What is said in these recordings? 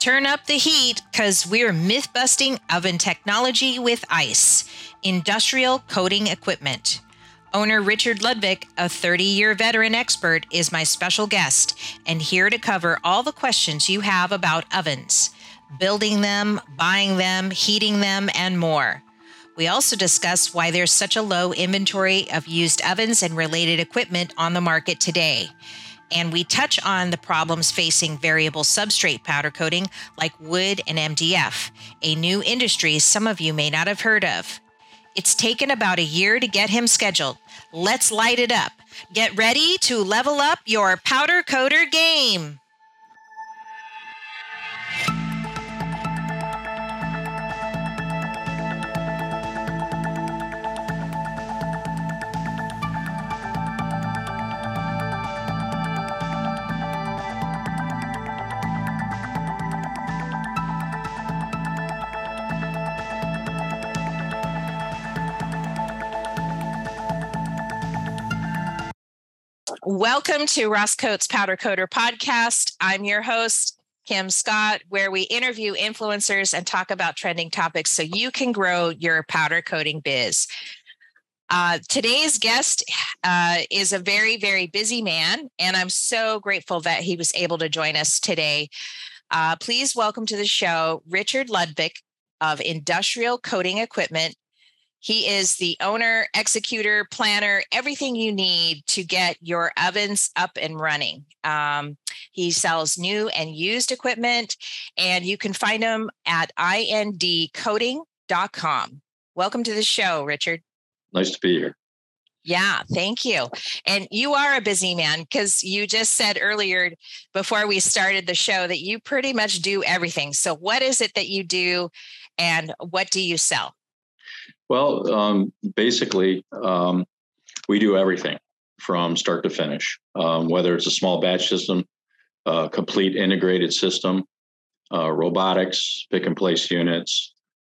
Turn up the heat because we're myth busting oven technology with ICE, industrial coating equipment. Owner Richard Ludwig, a 30 year veteran expert, is my special guest and here to cover all the questions you have about ovens, building them, buying them, heating them, and more. We also discuss why there's such a low inventory of used ovens and related equipment on the market today and we touch on the problems facing variable substrate powder coating like wood and MDF, a new industry some of you may not have heard of. It's taken about a year to get him scheduled. Let's light it up. Get ready to level up your powder coater game. Welcome to Ross Coates Powder Coater Podcast. I'm your host, Kim Scott, where we interview influencers and talk about trending topics so you can grow your powder coating biz. Uh, today's guest uh, is a very, very busy man, and I'm so grateful that he was able to join us today. Uh, please welcome to the show Richard Ludwig of Industrial Coating Equipment he is the owner, executor, planner, everything you need to get your ovens up and running. Um, he sells new and used equipment, and you can find him at indcoating.com. Welcome to the show, Richard. Nice to be here. Yeah, thank you. And you are a busy man because you just said earlier before we started the show that you pretty much do everything. So, what is it that you do and what do you sell? Well, um, basically, um, we do everything from start to finish, um, whether it's a small batch system, a complete integrated system, uh, robotics, pick and place units.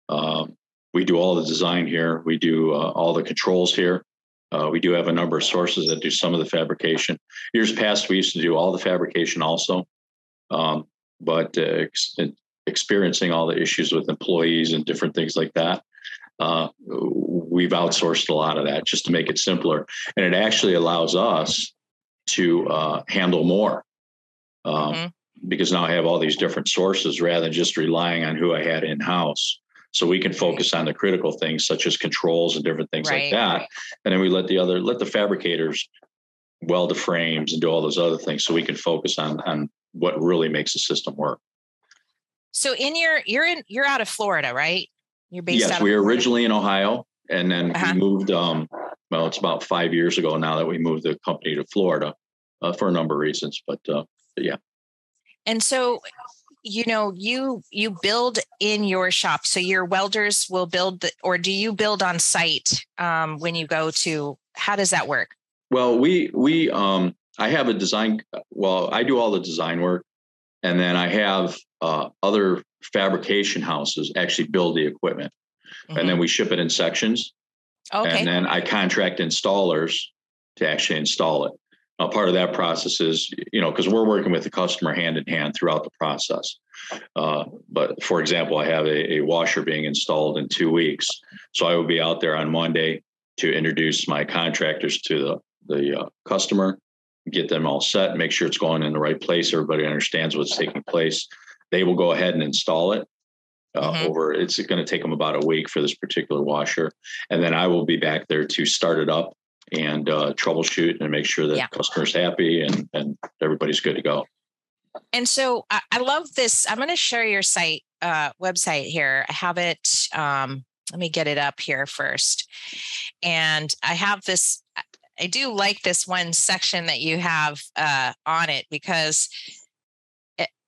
Uh, we do all the design here. We do uh, all the controls here. Uh, we do have a number of sources that do some of the fabrication. Years past, we used to do all the fabrication also, um, but uh, ex- experiencing all the issues with employees and different things like that, uh, we've outsourced a lot of that just to make it simpler. And it actually allows us to uh, handle more um, mm-hmm. because now I have all these different sources rather than just relying on who I had in house. So we can focus on the critical things such as controls and different things right. like that. And then we let the other, let the fabricators weld the frames and do all those other things so we can focus on, on what really makes the system work. So in your, you're in, you're out of Florida, right? You're based yes, we were originally in Ohio, and then uh-huh. we moved. Um, well, it's about five years ago now that we moved the company to Florida uh, for a number of reasons. But, uh, but yeah. And so, you know, you you build in your shop. So your welders will build, the, or do you build on site um, when you go to? How does that work? Well, we we um, I have a design. Well, I do all the design work, and then I have uh, other fabrication houses actually build the equipment, mm-hmm. and then mm-hmm. we ship it in sections. Okay. And then I contract installers to actually install it. Now, part of that process is, you know, because we're working with the customer hand in hand throughout the process. Uh, but for example, I have a, a, washer being installed in two weeks. So I will be out there on Monday to introduce my contractors to the, the uh, customer, get them all set, make sure it's going in the right place. Everybody understands what's taking place they will go ahead and install it uh, mm-hmm. over it's going to take them about a week for this particular washer and then i will be back there to start it up and uh, troubleshoot and make sure that yeah. customers happy and and everybody's good to go and so i, I love this i'm going to share your site uh, website here i have it um, let me get it up here first and i have this i do like this one section that you have uh, on it because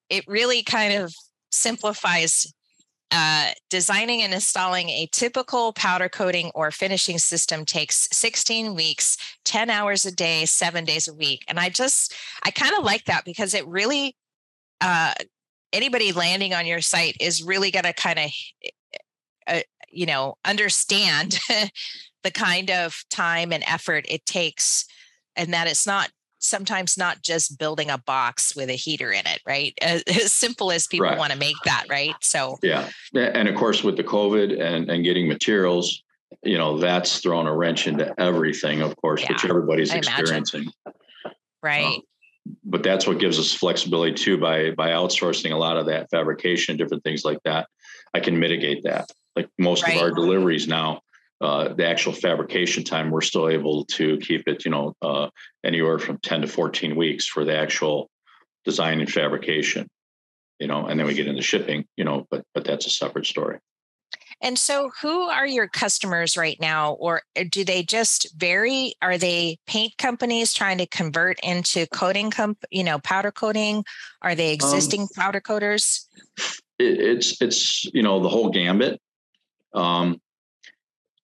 it really kind of simplifies uh, designing and installing a typical powder coating or finishing system takes 16 weeks, 10 hours a day, seven days a week. And I just, I kind of like that because it really, uh, anybody landing on your site is really going to kind of, uh, you know, understand the kind of time and effort it takes and that it's not sometimes not just building a box with a heater in it, right? As, as simple as people right. want to make that, right? So yeah, and of course with the COVID and and getting materials, you know, that's thrown a wrench into everything, of course, yeah, which everybody's I experiencing. Imagine. Right. Um, but that's what gives us flexibility too by by outsourcing a lot of that fabrication, different things like that. I can mitigate that. Like most right. of our deliveries now, uh, the actual fabrication time, we're still able to keep it, you know, uh, anywhere from 10 to 14 weeks for the actual design and fabrication, you know, and then we get into shipping, you know, but but that's a separate story. And so, who are your customers right now, or uh, do they just vary? Are they paint companies trying to convert into coating, comp- you know, powder coating? Are they um, existing um, powder coaters? It, it's it's you know the whole gambit. Um,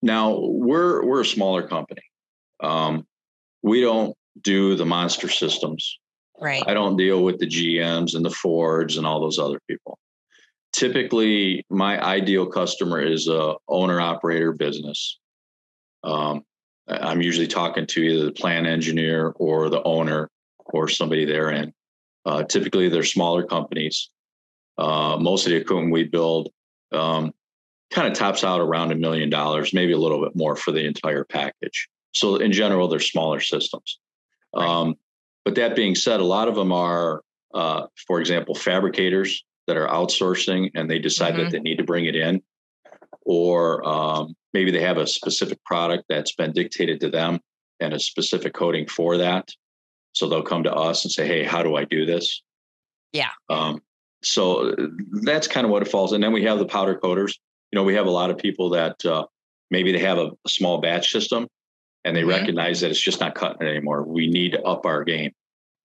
now we're we're a smaller company. Um, we don't do the monster systems. Right. I don't deal with the GMs and the Fords and all those other people typically my ideal customer is a owner operator business um, i'm usually talking to either the plant engineer or the owner or somebody therein uh, typically they're smaller companies uh, most of the equipment we build um, kind of tops out around a million dollars maybe a little bit more for the entire package so in general they're smaller systems um, but that being said a lot of them are uh, for example fabricators that are outsourcing and they decide mm-hmm. that they need to bring it in, or um, maybe they have a specific product that's been dictated to them and a specific coating for that. So they'll come to us and say, "Hey, how do I do this?" Yeah. Um, so that's kind of what it falls. And then we have the powder coaters. You know, we have a lot of people that uh, maybe they have a, a, small batch system and they mm-hmm. recognize that it's just not cutting it anymore. We need to up our game.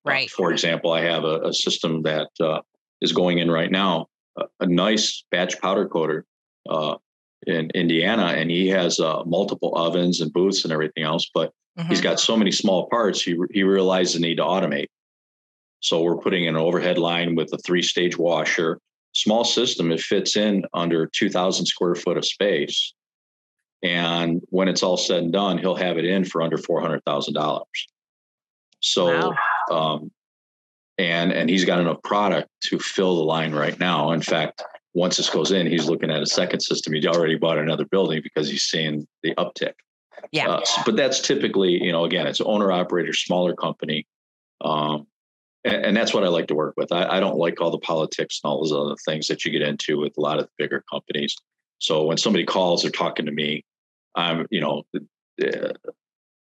Right. Uh, for example, I have a, a system that uh, is going in right now, a, a nice batch powder coater uh, in Indiana, and he has uh, multiple ovens and booths and everything else. But mm-hmm. he's got so many small parts, he he realized the need to automate. So we're putting in an overhead line with a three stage washer, small system. It fits in under 2,000 square foot of space. And when it's all said and done, he'll have it in for under $400,000. So wow. um, and and he's got enough product to fill the line right now. In fact, once this goes in, he's looking at a second system. He already bought another building because he's seeing the uptick. Yeah. Uh, but that's typically, you know, again, it's owner operator, smaller company. Um, and, and, that's what I like to work with. I, I, don't like all the politics and all those other things that you get into with a lot of bigger companies. So when somebody calls or talking to me, I'm, you know,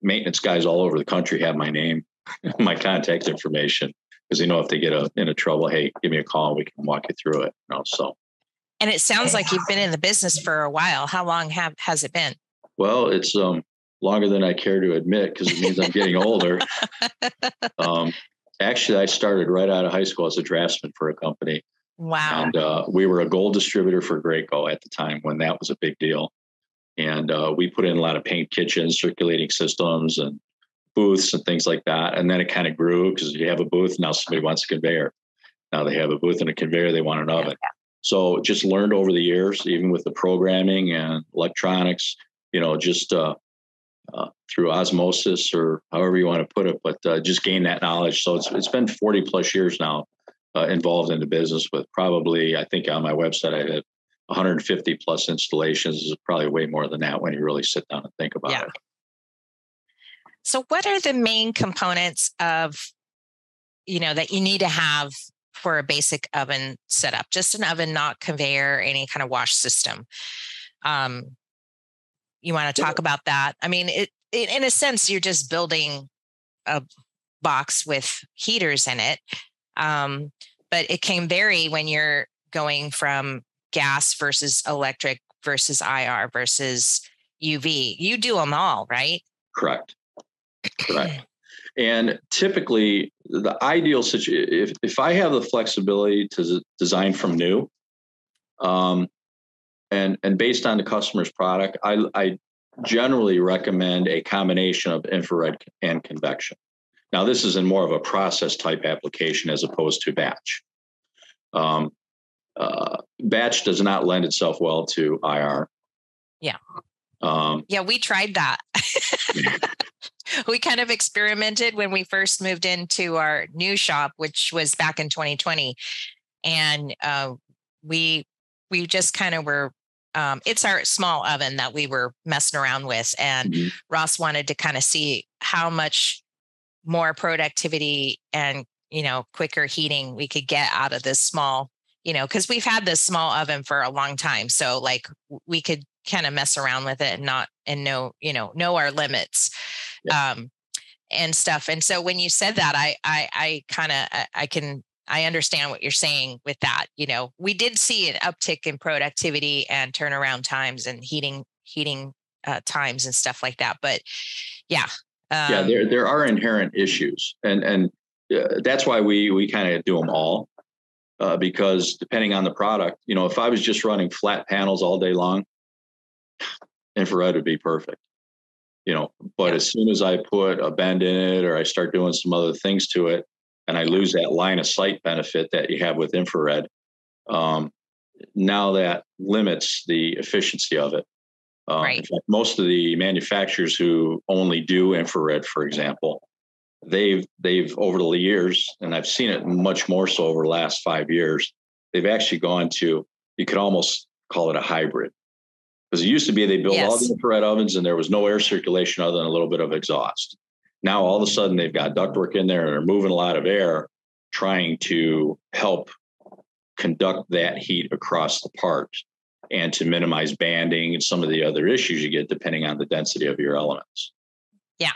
maintenance guys all over the country have my name, my contact information because they know if they get a, into trouble, hey, give me a call. We can walk you through it. You know, so. And it sounds like you've been in the business for a while. How long have has it been? Well, it's um longer than I care to admit because it means I'm getting older. um, actually, I started right out of high school as a draftsman for a company. Wow. And uh, we were a gold distributor for Graco at the time when that was a big deal. And uh, we put in a lot of paint kitchens, circulating systems, and booths and things like that. And then it kind of grew because you have a booth, now somebody wants a conveyor. Now they have a booth and a conveyor, they want an oven. Yeah. So just learned over the years, even with the programming and electronics, you know, just uh, uh, through osmosis or however you want to put it, but uh, just gain that knowledge. So it's it's been 40 plus years now uh, involved in the business with probably, I think on my website, I had 150 plus installations. Is probably way more than that when you really sit down and think about yeah. it. So, what are the main components of, you know, that you need to have for a basic oven setup? Just an oven, not conveyor, any kind of wash system. Um, you want to talk about that? I mean, it, it in a sense, you're just building a box with heaters in it, um, but it can vary when you're going from gas versus electric versus IR versus UV. You do them all, right? Correct. Correct. And typically, the ideal situation, if, if I have the flexibility to design from new, um, and and based on the customer's product, I, I generally recommend a combination of infrared and convection. Now, this is in more of a process type application as opposed to batch. Um, uh, batch does not lend itself well to IR. Yeah. Um, yeah, we tried that. we kind of experimented when we first moved into our new shop, which was back in 2020, and uh, we we just kind of were. Um, it's our small oven that we were messing around with, and mm-hmm. Ross wanted to kind of see how much more productivity and you know quicker heating we could get out of this small you know because we've had this small oven for a long time so like we could kind of mess around with it and not and know you know know our limits yeah. um and stuff and so when you said that i i i kind of I, I can i understand what you're saying with that you know we did see an uptick in productivity and turnaround times and heating heating uh, times and stuff like that but yeah um, yeah there there are inherent issues and and uh, that's why we we kind of do them all uh, because depending on the product you know if i was just running flat panels all day long infrared would be perfect you know but yeah. as soon as i put a bend in it or i start doing some other things to it and i lose that line of sight benefit that you have with infrared um, now that limits the efficiency of it um, right. in fact most of the manufacturers who only do infrared for example they've they've over the years and i've seen it much more so over the last five years they've actually gone to you could almost call it a hybrid because it used to be they built yes. all the infrared ovens and there was no air circulation other than a little bit of exhaust. Now all of a sudden they've got ductwork in there and they're moving a lot of air, trying to help conduct that heat across the part and to minimize banding and some of the other issues you get depending on the density of your elements. Yeah.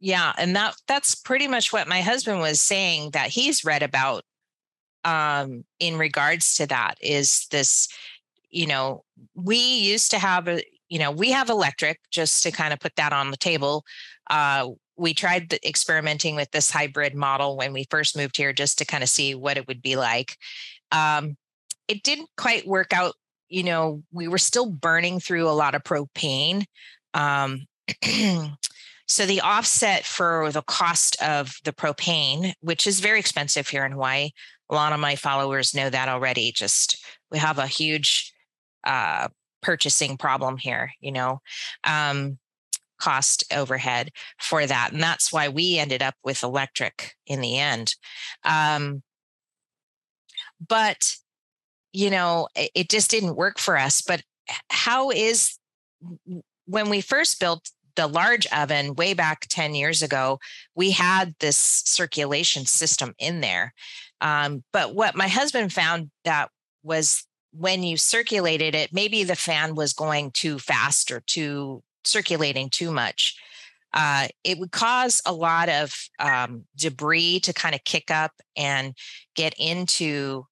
Yeah. And that that's pretty much what my husband was saying that he's read about um in regards to that is this you know, we used to have a, you know, we have electric just to kind of put that on the table. Uh, we tried experimenting with this hybrid model when we first moved here just to kind of see what it would be like. Um, it didn't quite work out. You know, we were still burning through a lot of propane. Um, so the offset for the cost of the propane, which is very expensive here in Hawaii, a lot of my followers know that already. Just we have a huge uh, purchasing problem here, you know, um, cost overhead for that. And that's why we ended up with electric in the end. Um, but, you know, it, it just didn't work for us. But how is, when we first built the large oven way back 10 years ago, we had this circulation system in there. Um, but what my husband found that was when you circulated it, maybe the fan was going too fast or too circulating too much. Uh, it would cause a lot of um, debris to kind of kick up and get into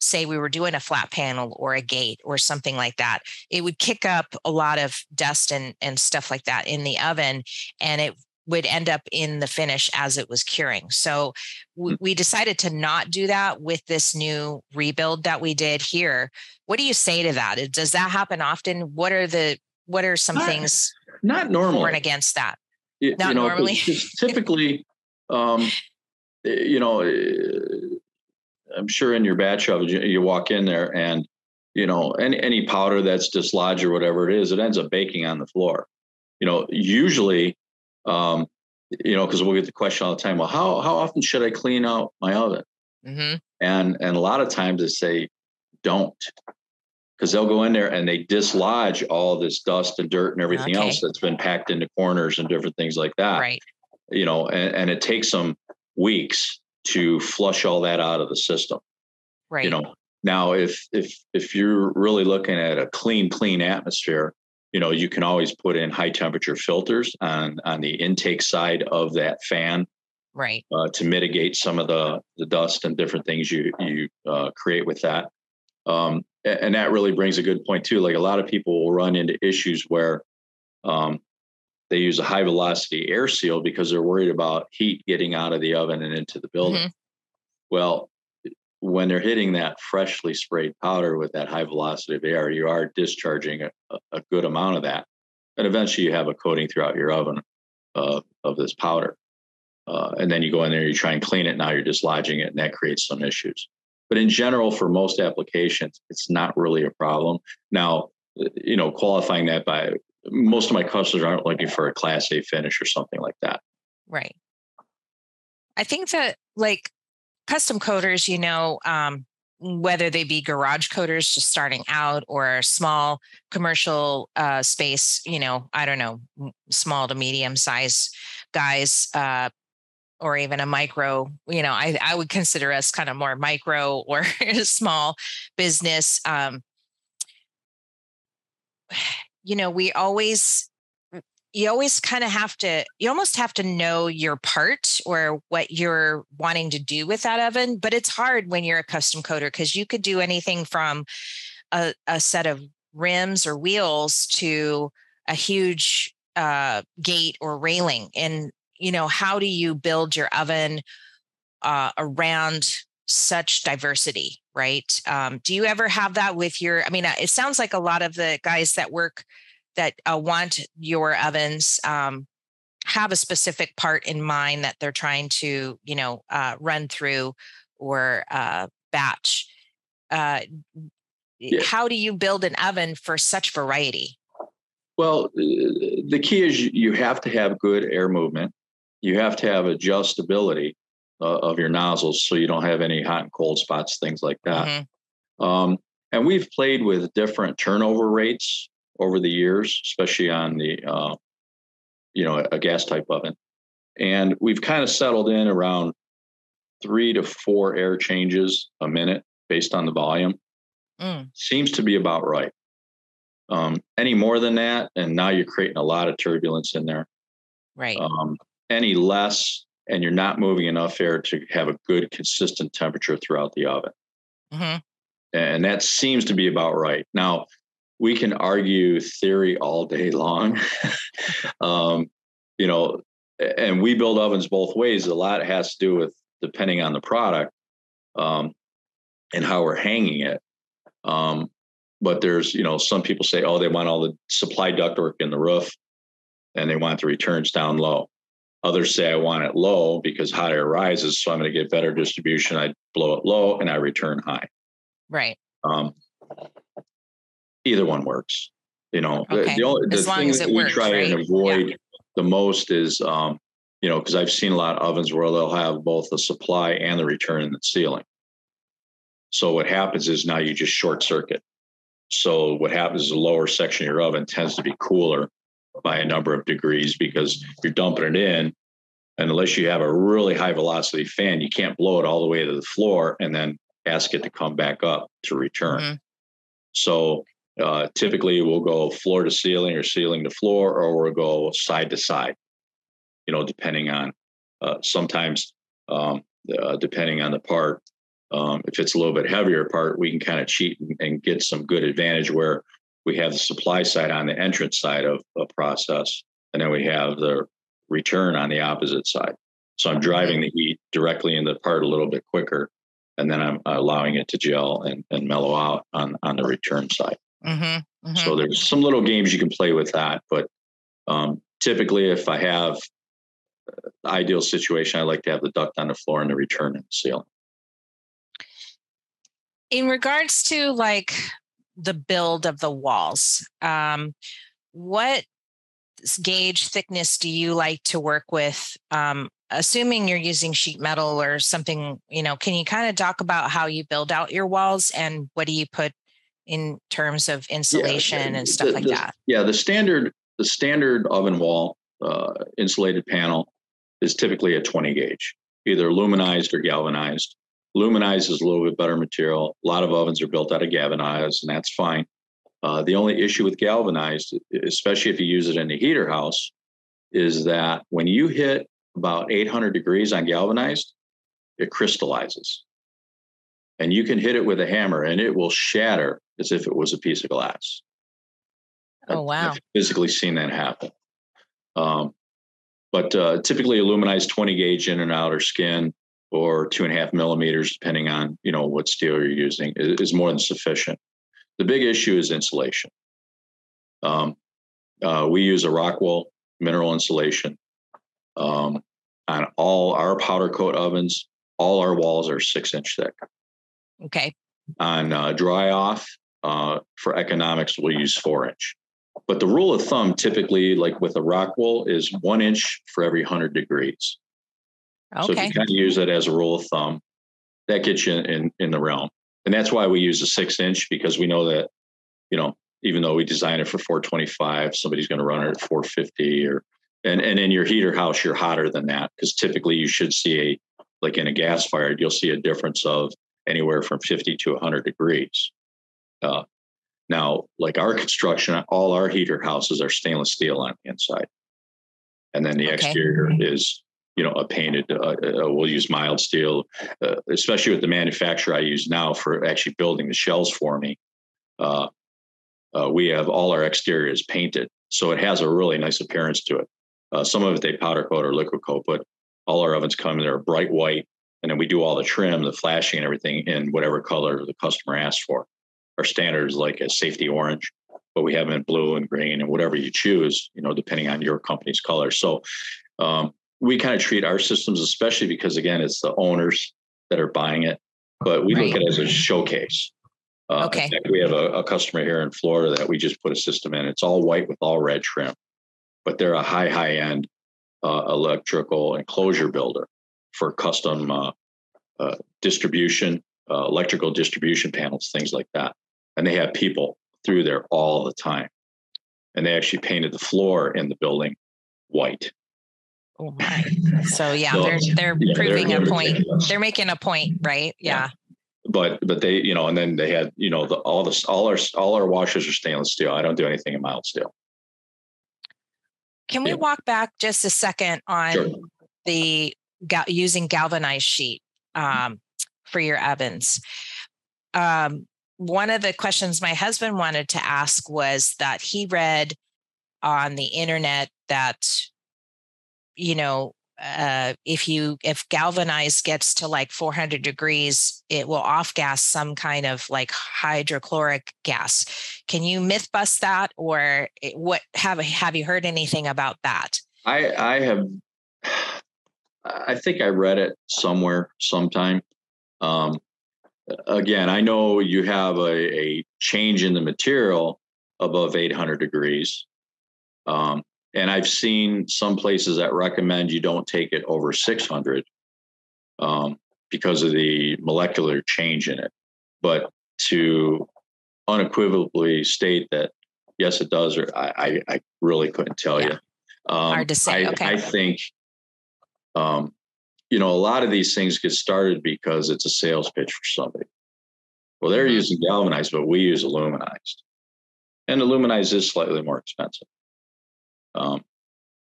say we were doing a flat panel or a gate or something like that it would kick up a lot of dust and and stuff like that in the oven and it would end up in the finish as it was curing. So w- mm. we decided to not do that with this new rebuild that we did here. What do you say to that? Does that happen often? What are the what are some not, things not normally and against that? You, not you know, normally. typically, um, eh, you know, eh, I'm sure in your batch of you, you walk in there and you know any any powder that's dislodged or whatever it is, it ends up baking on the floor. You know, usually um, you know, because we'll get the question all the time. Well, how how often should I clean out my oven? Mm-hmm. And and a lot of times they say don't, because they'll go in there and they dislodge all this dust and dirt and everything okay. else that's been packed into corners and different things like that. Right. You know, and, and it takes them weeks to flush all that out of the system. Right. You know, now if if if you're really looking at a clean, clean atmosphere, you know you can always put in high temperature filters on on the intake side of that fan right uh, to mitigate some of the the dust and different things you you uh, create with that um, and that really brings a good point too like a lot of people will run into issues where um, they use a high velocity air seal because they're worried about heat getting out of the oven and into the building mm-hmm. well when they're hitting that freshly sprayed powder with that high velocity of air, you are discharging a, a good amount of that. And eventually you have a coating throughout your oven uh, of this powder. Uh, and then you go in there, you try and clean it. Now you're dislodging it, and that creates some issues. But in general, for most applications, it's not really a problem. Now, you know, qualifying that by most of my customers aren't looking for a class A finish or something like that. Right. I think that like custom coaters, you know, um, whether they be garage coaters just starting out or small commercial uh, space, you know, I don't know, small to medium size guys, uh, or even a micro, you know, I, I would consider us kind of more micro or small business. Um, you know, we always you always kind of have to you almost have to know your part or what you're wanting to do with that oven but it's hard when you're a custom coater because you could do anything from a, a, set of rims or wheels to a huge uh, gate or railing and you know how do you build your oven uh, around such diversity right? Um, do you ever have that with your i mean it sounds like a lot of the guys that work that uh, want your ovens um, have a specific part in mind that they're trying to you know uh, run through or uh, batch. Uh, yeah. how do you build an oven for such variety? Well the key is you have to have good air movement you have to have adjustability uh, of your nozzles so you don't have any hot and cold spots things like that mm-hmm. um, and we've played with different turnover rates over the years, especially on the uh, you know a gas type oven, and we've kind of settled in around three to four air changes a minute based on the volume. Mm. Seems to be about right. Um, any more than that, and now you're creating a lot of turbulence in there. Right. Um, any less, and you're not moving enough air to have a good, consistent temperature throughout the oven. Mm-hmm. And that seems to be about right. Now, we can argue theory all day long. um, you know, and we build ovens both ways. A lot has to do with depending on the product um, and how we're hanging it. Um, but there's, you know, some people say, oh, they want all the supply ductwork in the roof and they want the returns down low. Others say I want it low because hot air rises, so I'm going to get better distribution. I blow it low and I return high. Right. Um, either one works. You know, okay. the, the, only the thing that we works, try right? and avoid yeah. the most is, um, you know, because I've seen a lot of ovens where they'll have both the supply and the return in the ceiling. So what happens is now you just short circuit. So what happens is the lower section of your oven tends to be cooler by a number of degrees because you're dumping it in. And unless you have a really high velocity fan, you can't blow it all the way to the floor and then ask it to come back up to return. Mm-hmm. So uh, typically, we'll go floor to ceiling or ceiling to floor, or we'll go side to side. You know, depending on uh, sometimes um, uh, depending on the part. Um, if it's a little bit heavier part, we can kind of cheat and, and, get some good advantage where we have the supply side on the entrance side of a process, and then we have the return on the opposite side. So I'm driving the heat directly into the part a little bit quicker, and then I'm allowing it to gel and, and mellow out on, on the return side. Mm-hmm, mm-hmm. So there's some little games you can play with that, but um, typically, if I have the ideal situation, I like to have the duct on the floor and the return in the ceiling. In regards to like the build of the walls, um, what gauge thickness do you like to work with? Um, assuming you're using sheet metal or something, you know, can you kind of talk about how you build out your walls and what do you put in terms of insulation yeah, and stuff the, like the, that? Yeah, the standard the standard oven wall uh, insulated panel is typically a 20 gauge, either aluminized or galvanized. Aluminized is a little bit better material. A lot of ovens are built out of galvanized, and that's fine. Uh, the only issue with galvanized, especially if you use it in a heater house, is that when you hit about 800 degrees on galvanized, it crystallizes and you can hit it with a hammer and it will shatter as if it was a piece of glass. Oh wow! I've physically seen that happen. Um, but uh, typically, aluminized 20 gauge in and outer skin or two and a half millimeters, depending on you know what steel you're using, is, is more than sufficient. The big issue is insulation. Um, uh, we use a Rockwool mineral insulation um, on all our powder coat ovens. All our walls are six inch thick. Okay. On uh, dry off uh, for economics, we'll use four inch. but the rule of thumb typically, like with a rock wool, is one inch for every 100 degrees. Okay. So if you kind of use that as a rule of thumb, that gets you in, in the realm. And that's why we use a six inch because we know that, you know, even though we design it for 425, somebody's going to run it at 450 or, and, and in your heater house, you're hotter than that because typically you should see a, like in a gas fired, you'll see a difference of anywhere from 50 to 100 degrees. Uh, now, like our construction, all our heater houses are stainless steel on the inside. And then the okay. exterior is you know, a painted, uh, uh, we'll use mild steel, uh, especially with the manufacturer I use now for actually building the shells for me. Uh, uh, we have all our exteriors painted. So it has a really nice appearance to it. Uh, some of it they powder coat or liquid coat, but all our ovens come in, they're bright white. And then we do all the trim, the flashing, and everything in whatever color the customer asks for. Our standard is like a safety orange, but we have them in blue and green and whatever you choose, you know, depending on your company's color. So um, we kind of treat our systems, especially because again, it's the owners that are buying it, but we right. look at it as a showcase. Uh, okay. We have a, a, customer here in Florida that we just put a system in. It's all white with all red trim, but they're a high, high end uh, electrical enclosure builder for custom uh, uh distribution, uh, electrical distribution panels, things like that. And they have people through there all the time. And they actually painted the floor in the building white. Oh my. So yeah, so, they're they're yeah, proving they're, a point. They're making a point, right? Yeah. yeah. But but they, you know, and then they had, you know, the all this all our all our washers are stainless steel. I don't do anything in mild steel. Can we yeah. walk back just a second on sure. the ga- using galvanized sheet um, for your ovens? Um, one of the questions my husband wanted to ask was that he read on the internet that you know, uh, if you if galvanized gets to like 400 degrees, it will off gas some kind of like hydrochloric gas. Can you myth bust that, or what? Have have you heard anything about that? I I have. I think I read it somewhere sometime. Um, again, I know you have a, a change in the material above 800 degrees. Um, and I've seen some places that recommend you don't take it over 600 um, because of the molecular change in it. But to unequivocally state that yes, it does, or I, I, I really couldn't tell yeah. you. Um, Hard to say. I, okay. I think, um, you know, a lot of these things get started because it's a sales pitch for somebody. Well, they're mm-hmm. using galvanized, but we use aluminized. And aluminized is slightly more expensive. Um,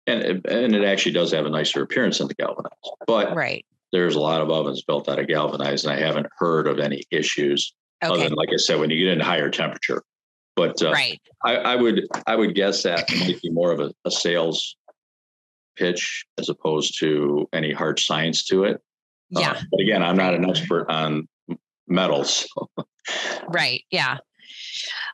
and it, and it actually does have a nicer appearance than the galvanized. But right. there's a lot of ovens built out of galvanized, and I haven't heard of any issues. Okay. Other than, like I said, when you get into higher temperature. But uh, right. I, I, would I would guess that might be more of a, a, sales pitch as opposed to any hard science to it. Uh, yeah. Uh, but again, I'm not an expert on metals. right. Yeah.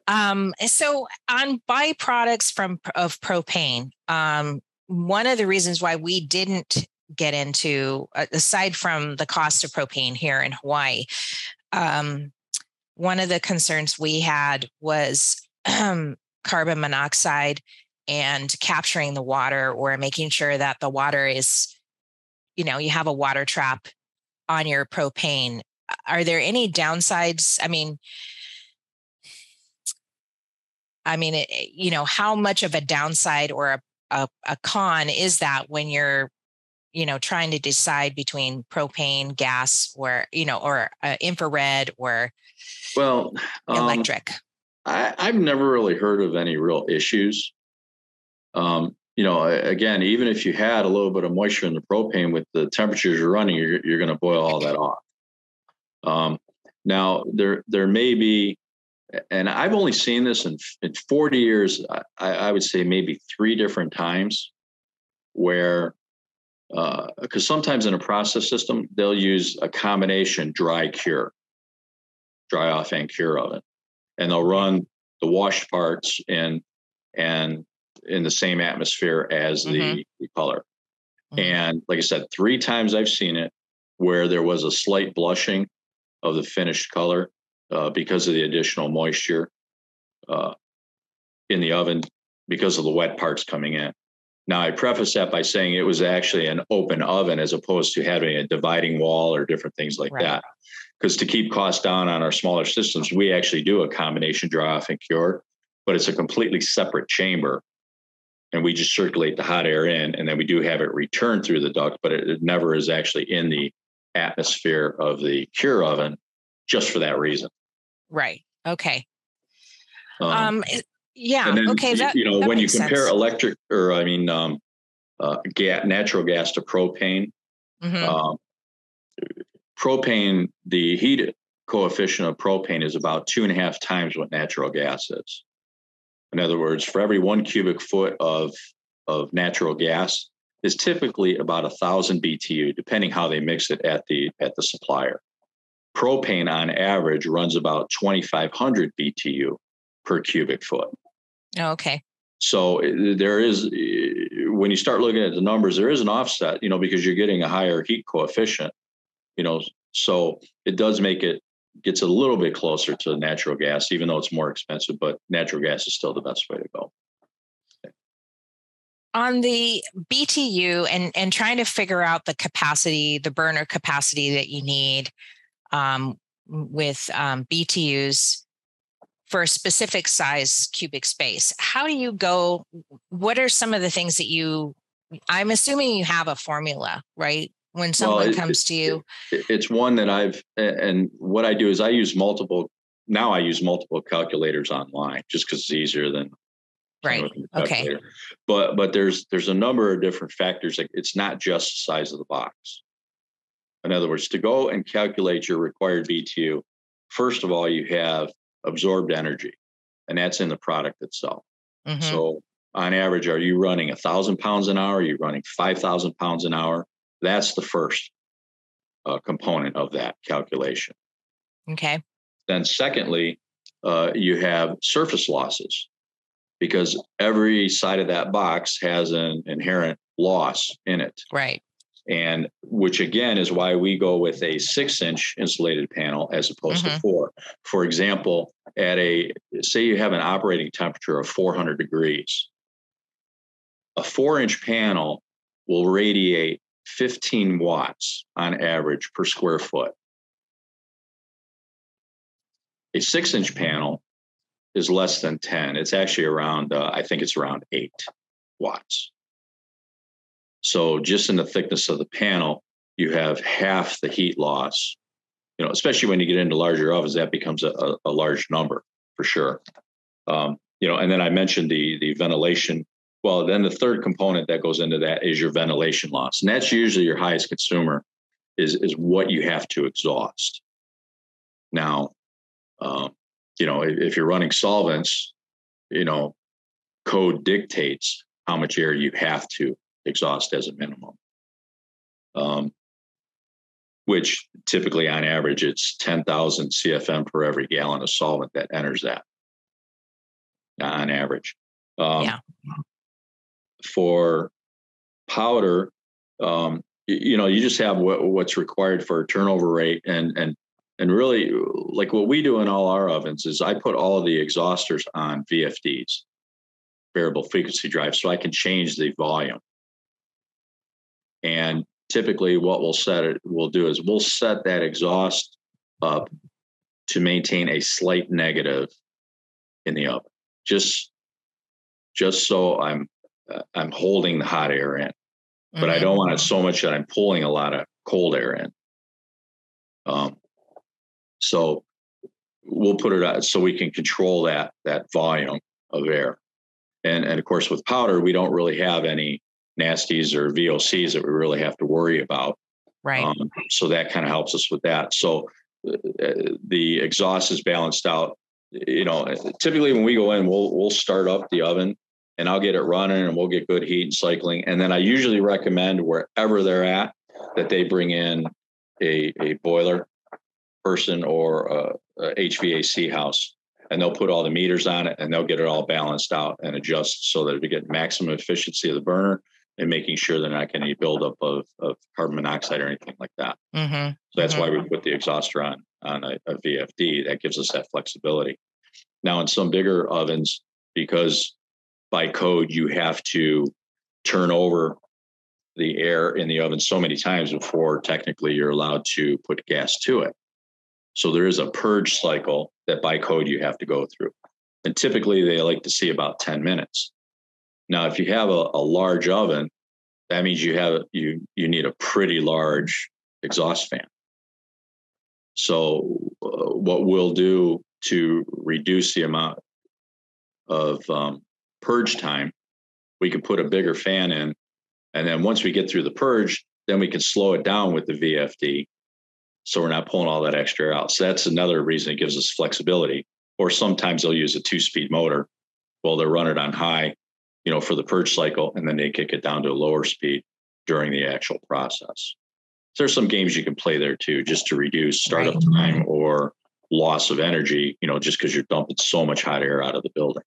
Um, so on byproducts from of propane, um, one of the reasons why we didn't get into, aside from the cost of propane here in Hawaii, um, one of the concerns we had was carbon monoxide and capturing the water or making sure that the water is, you know, you have a water trap on your propane. Are there any downsides? I mean, I mean, it, you know, how much of a downside or a, a, a con is that when you're, you know, trying to decide between propane, gas, or you know, or uh, infrared or well um, electric? I, I've never really heard of any real issues. Um, you know, again, even if you had a little bit of moisture in the propane with the temperatures you're running, you're, you're going to boil all that off. Um, now, there there may be and I've only seen this in, in 40 years, I, I would say maybe three different times where, because uh, sometimes in a process system, they'll use a combination dry cure, dry off and cure of it. And they'll run the wash parts in and in the same atmosphere as mm-hmm. the, the, color. Mm-hmm. And like I said, three times I've seen it where there was a slight blushing of the finished color uh, because of the additional moisture uh, in the oven because of the wet parts coming in. Now, I preface that by saying it was actually an open oven as opposed to having a dividing wall or different things like right. that. Because to keep costs down on our smaller systems, we actually do a combination dry off and cure, but it's a completely separate chamber. And we just circulate the hot air in, and then we do have it return through the duct, but it, it never is actually in the atmosphere of the cure oven just for that reason. Right. Okay. Um, um yeah. Then, okay. That, you know, when you compare sense. electric or I mean, um, uh, gas, natural gas to propane, mm-hmm. um, propane, the heat coefficient of propane is about two and a half times what natural gas is. In other words, for every one cubic foot of of natural gas is typically about a thousand BTU, depending how they mix it at the at the supplier. Propane on average runs about 2,500 BTU per cubic foot. Oh, okay. So uh, there is, uh, when you start looking at the numbers, there is an offset, you know, because you're getting a higher heat coefficient, you know, so it does make it gets a little bit closer to natural gas, even though it's more expensive, but natural gas is still the best way to go. On the BTU and, and trying to figure out the capacity, the burner capacity that you need um, with um, BTUs, for a specific size cubic space. How do you go? What are some of the things that you, I'm assuming you have a formula, right? When someone well, it, comes to you, it, it's one that I've, and what I do is I use multiple, now I use multiple calculators online just because it's easier than right okay but but there's there's a number of different factors it's not just the size of the box in other words to go and calculate your required btu first of all you have absorbed energy, and that's in the product itself. Mm-hmm. So, on average, are you running a thousand pounds an hour? Are you running five thousand pounds an hour? That's the first uh, component of that calculation. Okay. Then, secondly, uh, you have surface losses because every side of that box has an inherent loss in it. Right and which again is why we go with a six inch insulated panel as opposed mm-hmm. to four. For example, at a say you have an operating temperature of 400 degrees, a four inch panel will radiate 15 watts on average per square foot. A six inch panel is less than 10. It's actually around, uh, I think it's around eight watts. So just in the thickness of the panel, you have half the heat loss. You know, especially when you get into larger ovens, that becomes a, a, large number for sure. Um, you know, and then I mentioned the the ventilation. Well, then the third component that goes into that is your ventilation loss, and that's usually your highest consumer. Is is what you have to exhaust. Now, um, you know, if, if you're running solvents, you know, code dictates how much air you have to exhaust as a minimum. Um, which typically on average it's 10,000 CFM per every gallon of solvent that enters that on average. Um, yeah. For powder, um, you, you, know, you just have what, what's required for a turnover rate and and and really like what we do in all our ovens is I put all of the exhausters on VFDs, variable frequency drives, so I can change the volume. And typically, what we'll set it, we'll do is we'll set that exhaust up to maintain a slight negative in the oven, just just so I'm uh, I'm holding the hot air in, but mm-hmm. I don't want it so much that I'm pulling a lot of cold air in. Um, so we'll put it out so we can control that that volume of air, and and of course with powder we don't really have any nasties or VOCs that we really have to worry about. Right. Um, so that kind of helps us with that. So uh, the exhaust is balanced out. You know, typically when we go in, we'll we'll start up the oven and I'll get it running and we'll get good heat and cycling. And then I usually recommend wherever they're at that they bring in a, a boiler person or a, a HVAC house and they'll put all the meters on it and they'll get it all balanced out and adjust so that we get maximum efficiency of the burner and making sure they're not getting any buildup of, of carbon monoxide or anything like that. Mm-hmm. So that's mm-hmm. why we put the exhauster on on a, a, VFD. That gives us that flexibility. Now, in some bigger ovens, because by code, you have to turn over the air in the oven so many times before technically you're allowed to put gas to it. So there is a purge cycle that by code you have to go through. And typically they like to see about 10 minutes. Now, if you have a, a large oven, that means you have you you need a pretty large exhaust fan. So uh, what we'll do to reduce the amount of um, purge time, we can put a bigger fan in, and then once we get through the purge, then we can slow it down with the VFD, so we're not pulling all that extra out. So that's another reason it gives us flexibility. Or sometimes they'll use a two-speed motor. Well, they'll run it on high, you know, for the purge cycle, and then they kick it down to a lower speed during the actual process. So there's some games you can play there too, just to reduce startup right. time or loss of energy, you know, just because you're dumping so much hot air out of the building.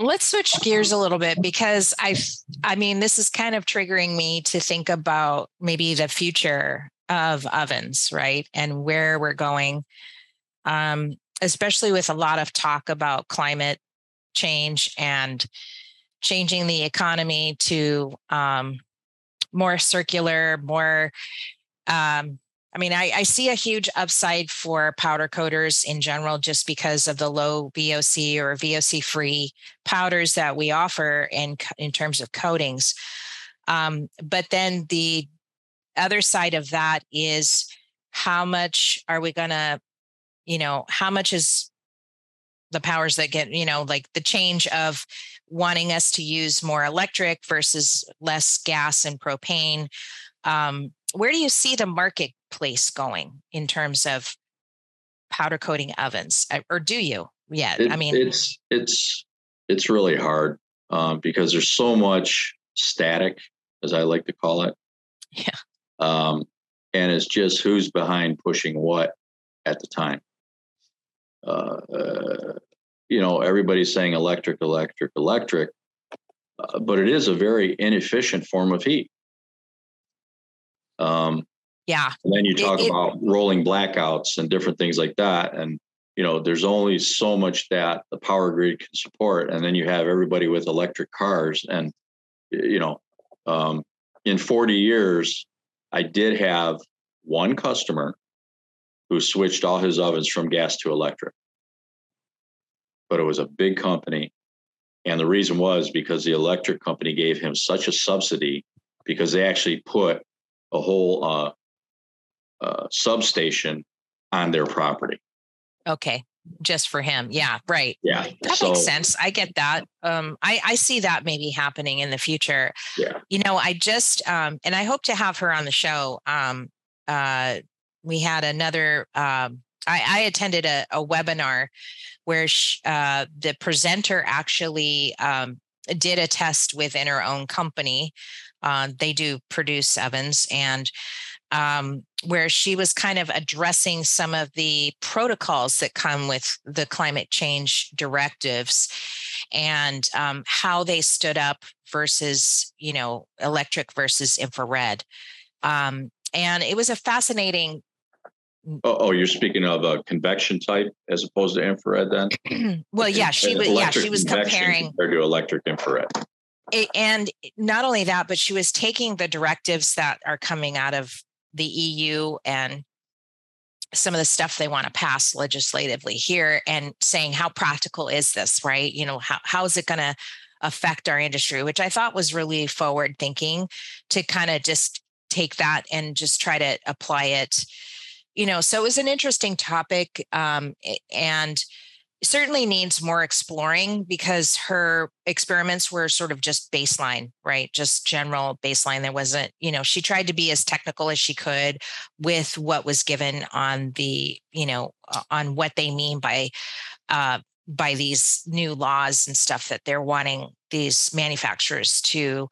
Let's switch gears a little bit because I I mean this is kind of triggering me to think about maybe the future of ovens, right? And where we're going. Um, especially with a lot of talk about climate change and changing the economy to um, more circular, more um, I mean, I, I, see a huge upside for powder coaters in general, just because of the low VOC or VOC free powders that we offer in, in terms of coatings. Um, but then the other side of that is how much are we going to, you know, how much is the powers that get, you know, like the change of wanting us to use more electric versus less gas and propane. Um, where do you see the marketplace going in terms of powder coating ovens, or do you? Yeah, it, I mean, it's it's it's really hard um, because there's so much static, as I like to call it. Yeah. Um, and it's just who's behind pushing what at the time. Uh, uh, you know, everybody's saying electric, electric, electric, uh, but it is a very inefficient form of heat. Um, yeah. And then you talk it, about it, rolling blackouts and different things like that. And, you know, there's only so much that the power grid can support. And then you have everybody with electric cars. And, you know, um, in 40 years, I did have one customer who switched all his ovens from gas to electric. But it was a big company. And the reason was because the electric company gave him such a subsidy because they actually put a whole uh, uh, substation on their property. Okay, just for him. Yeah, right. Yeah, that so, makes sense. I get that. Um, I I see that maybe happening in the future. Yeah. You know, I just um, and I hope to have her on the show. Um, uh, we had another. Um, I, I attended a, a webinar where she, uh, the presenter actually um, did a test within her own company uh, they do produce ovens and um, where she was kind of addressing some of the protocols that come with the climate change directives and um, how they stood up versus you know electric versus infrared um, and it was a fascinating Mm. Oh, oh, you're speaking of a convection type as opposed to infrared then? well, yeah, she was yeah, she was comparing compared to electric infrared and not only that, but she was taking the directives that are coming out of the EU and some of the stuff they want to pass legislatively here and saying how practical is this, right? You know, how how is it going to affect our industry, which I thought was really forward thinking to kind of just take that and just try to apply it. You know, so it was an interesting topic. Um, and certainly needs more exploring because her experiments were sort of just baseline, right? Just general baseline. There wasn't, you know, she tried to be as technical as she could with what was given on the, you know, on what they mean by uh, by these new laws and stuff that they're wanting these manufacturers to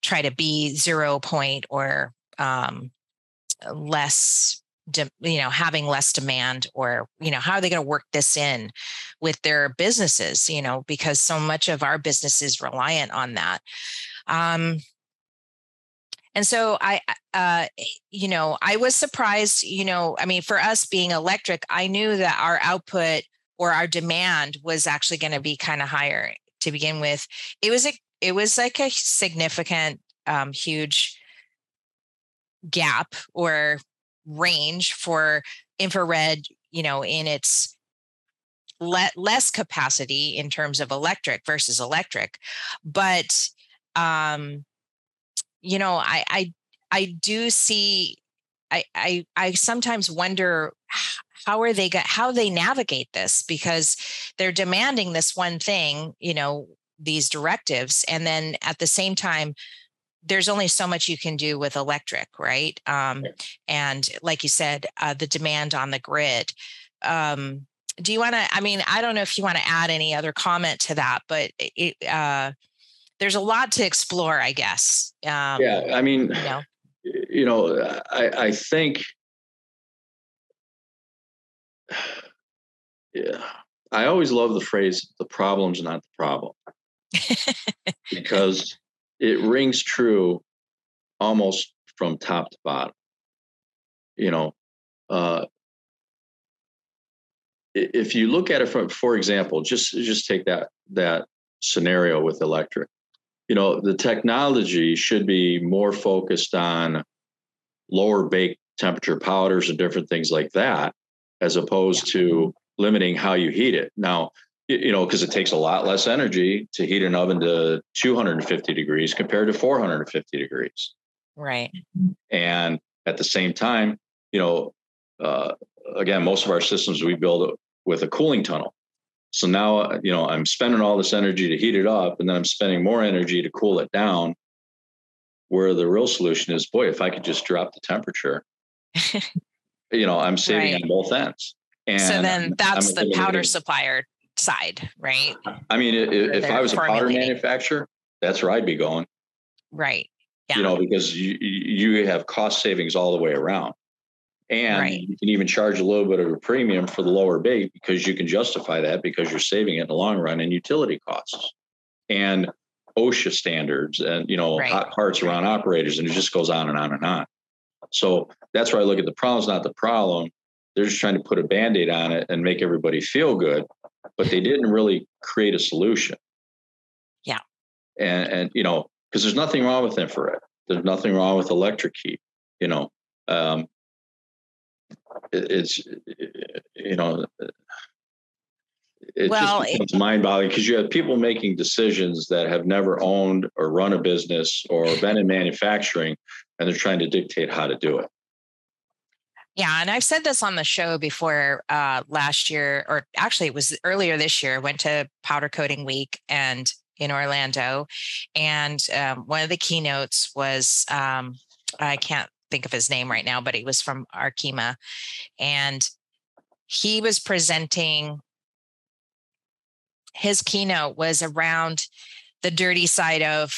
try to be zero point or um, less de, you know having less demand or you know how are they going to work this in with their businesses you know because so much of our business is reliant on that. Um and so i uh you know i was surprised you know i mean for us being electric i knew that our output or our demand was actually going to be kind of higher to begin with. It was a it was like a significant um, huge gap or range for infrared you know in its le- less capacity in terms of electric versus electric. But um you know i i i do see i i i sometimes wonder how are they got how they navigate this? Because they're demanding this one thing you know these directives and then at the same time there's only so much you can do with electric right? Um, and like you said uh, the demand on the grid. Um, do you want to i mean i don't know if you want to add any other comment to that but it, uh, there's a lot to explore i guess um, yeah i mean you know, you know I, I think yeah i always love the phrase the problem's not the problem. Because it rings true almost from top to bottom. You know uh, if you look at it from for example just just take that that scenario with electric. You know the technology should be more focused on lower bake temperature powders and different things like that as opposed yeah. to limiting how you heat it. Now you know, because it takes a lot less energy to heat an oven to 250 degrees compared to 450 degrees. Right. And at the same time, you know, uh, again, most of our systems we build with a cooling tunnel. So now, you know, I'm spending all this energy to heat it up, and then I'm spending more energy to cool it down. Where the real solution is, boy, if I could just drop the temperature, you know, I'm saving right. on both ends. And so then that's the powder supplier side, right? I mean, if, if I was a powder manufacturer, that's where I'd be going. Right. Yeah. You know, because you you have cost savings all the way around. And right. you can even charge a little bit of a premium for the lower bake because you can justify that because you're saving it in the long run in utility costs and OSHA standards and you know right. hot parts around operators and it just goes on and on and on. So that's where I look at the problem's not the problem. They're just trying to put a band-aid on it and make everybody feel good but they didn't really create a solution. Yeah. And and you know, because there's nothing wrong with infrared. There's nothing wrong with electric heat. You know, um, it, it's you know, it well, just becomes mind-boggling because you have people making decisions that have never owned or run a business or been in manufacturing, and they're trying to dictate how to do it. Yeah, and I've said this on the show before uh, last year, or actually it was earlier this year. Went to Powder Coating Week and in Orlando, and um, one of the keynotes was um, I can't think of his name right now, but he was from Arkema, and he was presenting. His keynote was around the dirty side of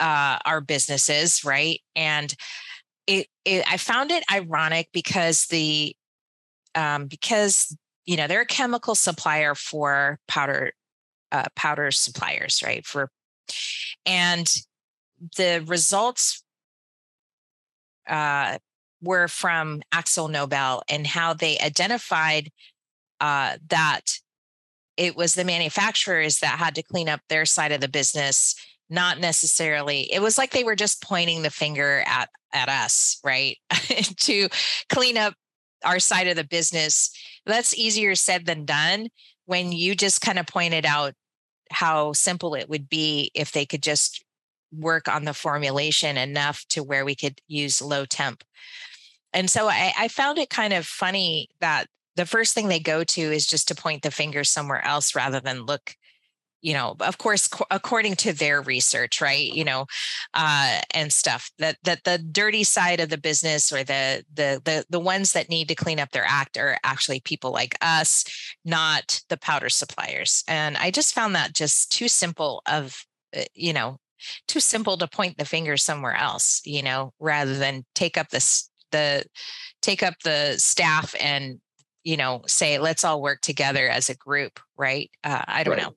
uh, our businesses, right? And it, it I found it ironic because the um, because you know they're a chemical supplier for powder uh, powder suppliers, right? For and the results uh, were from AkzoNobel and how they identified uh, that it was the manufacturers that had to clean up their side of the business not necessarily it was like they were just pointing the finger at at us right? To clean up our side of the business. That's easier said than done when you just kind of pointed out how simple it would be if they could just work on the formulation enough to where we could use low temp. And so I, I found it kind of funny that the first thing they go to is just to point the finger somewhere else rather than look you know of course according to their research right you know uh, and stuff that that the dirty side of the business or the the the the ones that need to clean up their act are actually people like us not the powder suppliers. And i just found that just too simple of uh, you know too simple to point the finger somewhere else you know rather than take up this the take up the staff and you know say let's all work together as a group right? Uh, i don't right. know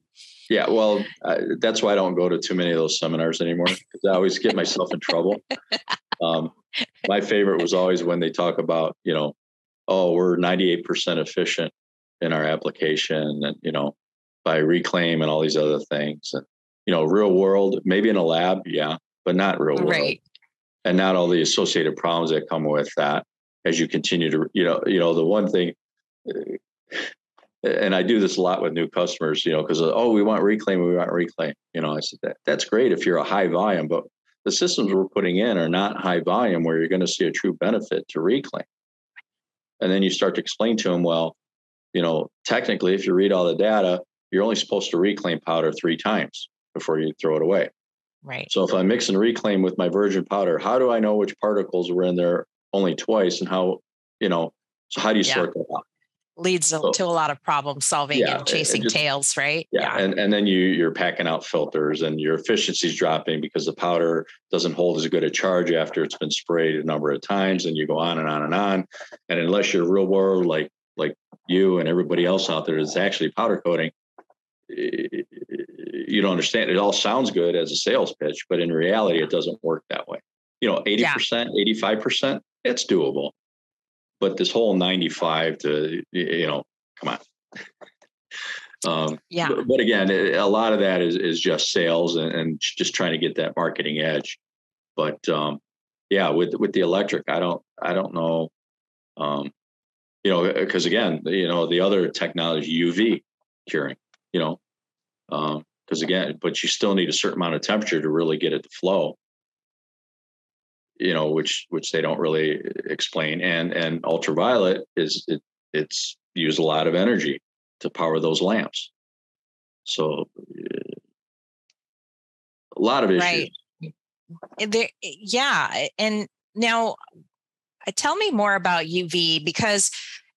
yeah, well, uh, that's why I don't go to too many of those seminars anymore because I always get myself in trouble. Um, my favorite was always when they talk about, you know, oh, we're 98% efficient in our application, and you know, by reclaim and all these other things. And you know, real world, maybe in a lab, yeah, but not real world. Right. And not all the associated problems that come with that as you continue to, you know, you know, the one thing and I do this a lot with new customers, you know, because uh, oh, we want reclaim, we want reclaim. You know, I said that that's great if you're a high volume, but the systems we're putting in are not high volume where you're going to see a true benefit to reclaim. And then you start to explain to them, well, you know, technically, if you read all the data, you're only supposed to reclaim powder three times before you throw it away. Right. So if I mix and reclaim with my virgin powder, how do I know which particles were in there only twice and how, you know, so how do you yeah. sort that out? Leads so, to a lot of problem solving yeah, and chasing just, tails, right? Yeah. yeah. And, and then you, you're packing out filters and your efficiency is dropping because the powder doesn't hold as good a charge after it's been sprayed a number of times and you go on and on and on. And unless you're real world, like, like you and everybody else out there is actually powder coating, you don't understand. It all sounds good as a sales pitch, but in reality, it doesn't work that way. You know, 80%, yeah. 85%, it's doable but this whole 95 to you know come on. Um, yeah. but, but, again a lot of that is is just sales and, and just trying to get that marketing edge. But um, yeah with with the electric i don't i don't know um, you know because again you know the other technology uv curing you know because um, again but you still need a certain amount of temperature to really get it to flow you know, which which they don't really explain. And and ultraviolet is it it's use a lot of energy to power those lamps. So a lot of issues. Right. There, yeah, and now uh, tell me more about UV because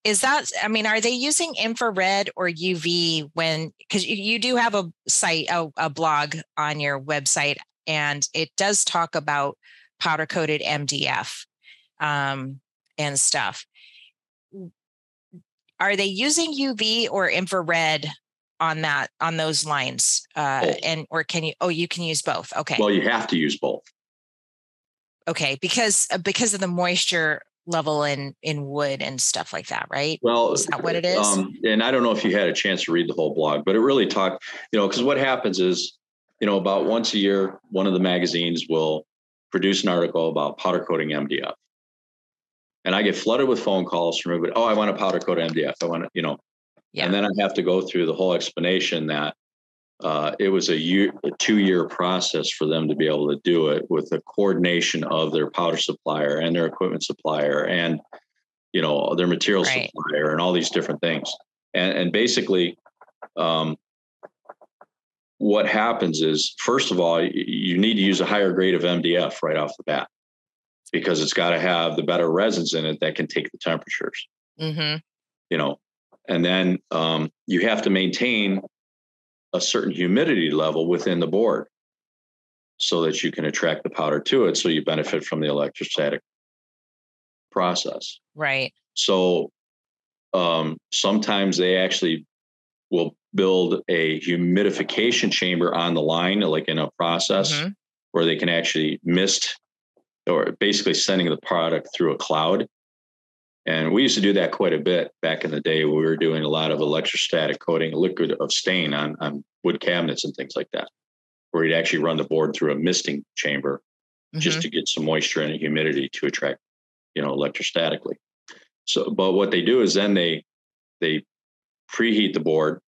is that i mean are they using infrared or uv when because you, you do have a site a, a blog on your website and it does talk about powder coated MDF um, and stuff. Are they using UV or infrared on that on those lines? Uh, and or can you? Oh, you can use both. Okay. Well, you have to use both. Okay, because uh, because of the moisture level in in wood and stuff like that, right? Well, is that what it is? Um, and I don't know if you had a chance to read the whole blog, but it really talked, you know, because what happens is, you know, about once a year, one of the magazines will produce an article about powder coating MDF. And I get flooded with phone calls from everybody. Oh, I want to powder coat MDF. I want to, you know, yeah. and then I have to go through the whole explanation that uh, it was a, year, a two-year process for them to be able to do it with the coordination of their powder supplier and their equipment supplier and you know their material right. supplier and all these different things. And, and basically, um, what happens is, first of all, you need to use a higher grade of MDF right off the bat because it's got to have the better resins in it that can take the temperatures. Mm-hmm. You know, and then um, you have to maintain a certain humidity level within the board so that you can attract the powder to it so you benefit from the electrostatic process. Right. So um, sometimes they actually will build a humidification chamber on the line, like in a process mm-hmm. where they can actually mist or basically sending the product through a cloud. And we used to do that quite a bit back in the day. We were doing a lot of electrostatic coating, liquid of stain on, on wood cabinets and things like that, where you'd actually run the board through a misting chamber mm-hmm. just to get some moisture and humidity to attract, you know, electrostatically. So, but what they do is then they they preheat the board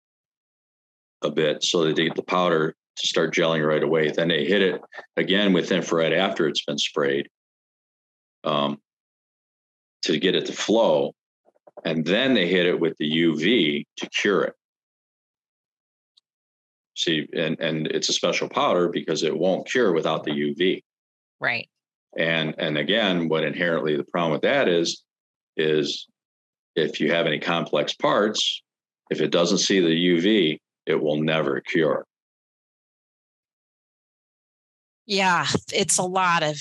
a bit so that they get the powder to start gelling right away. Then they hit it again with infrared after it's been sprayed um, to get it to flow. And then they hit it with the UV to cure it. See, and, and it's a special powder because it won't cure without the UV. Right. And and again, what inherently the problem with that is, is if you have any complex parts, if it doesn't see the UV, it will never cure. Yeah, it's a lot of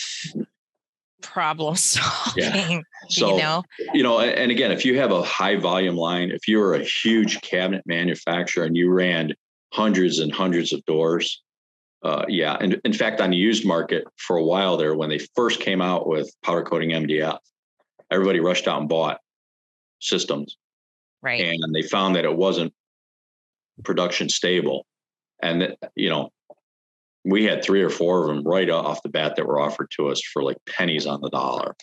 problem solving. Yeah. So, you know, you know, and again, if you have a high volume line, if you were a huge cabinet manufacturer and you ran hundreds and hundreds of doors, uh, yeah. And in fact, on the used market for a while there, when they first came out with powder coating MDF, everybody rushed out and bought systems. Right. And they found that it wasn't production stable. And, you know, we had three or four of them right off the bat that were offered to us for like pennies on the dollar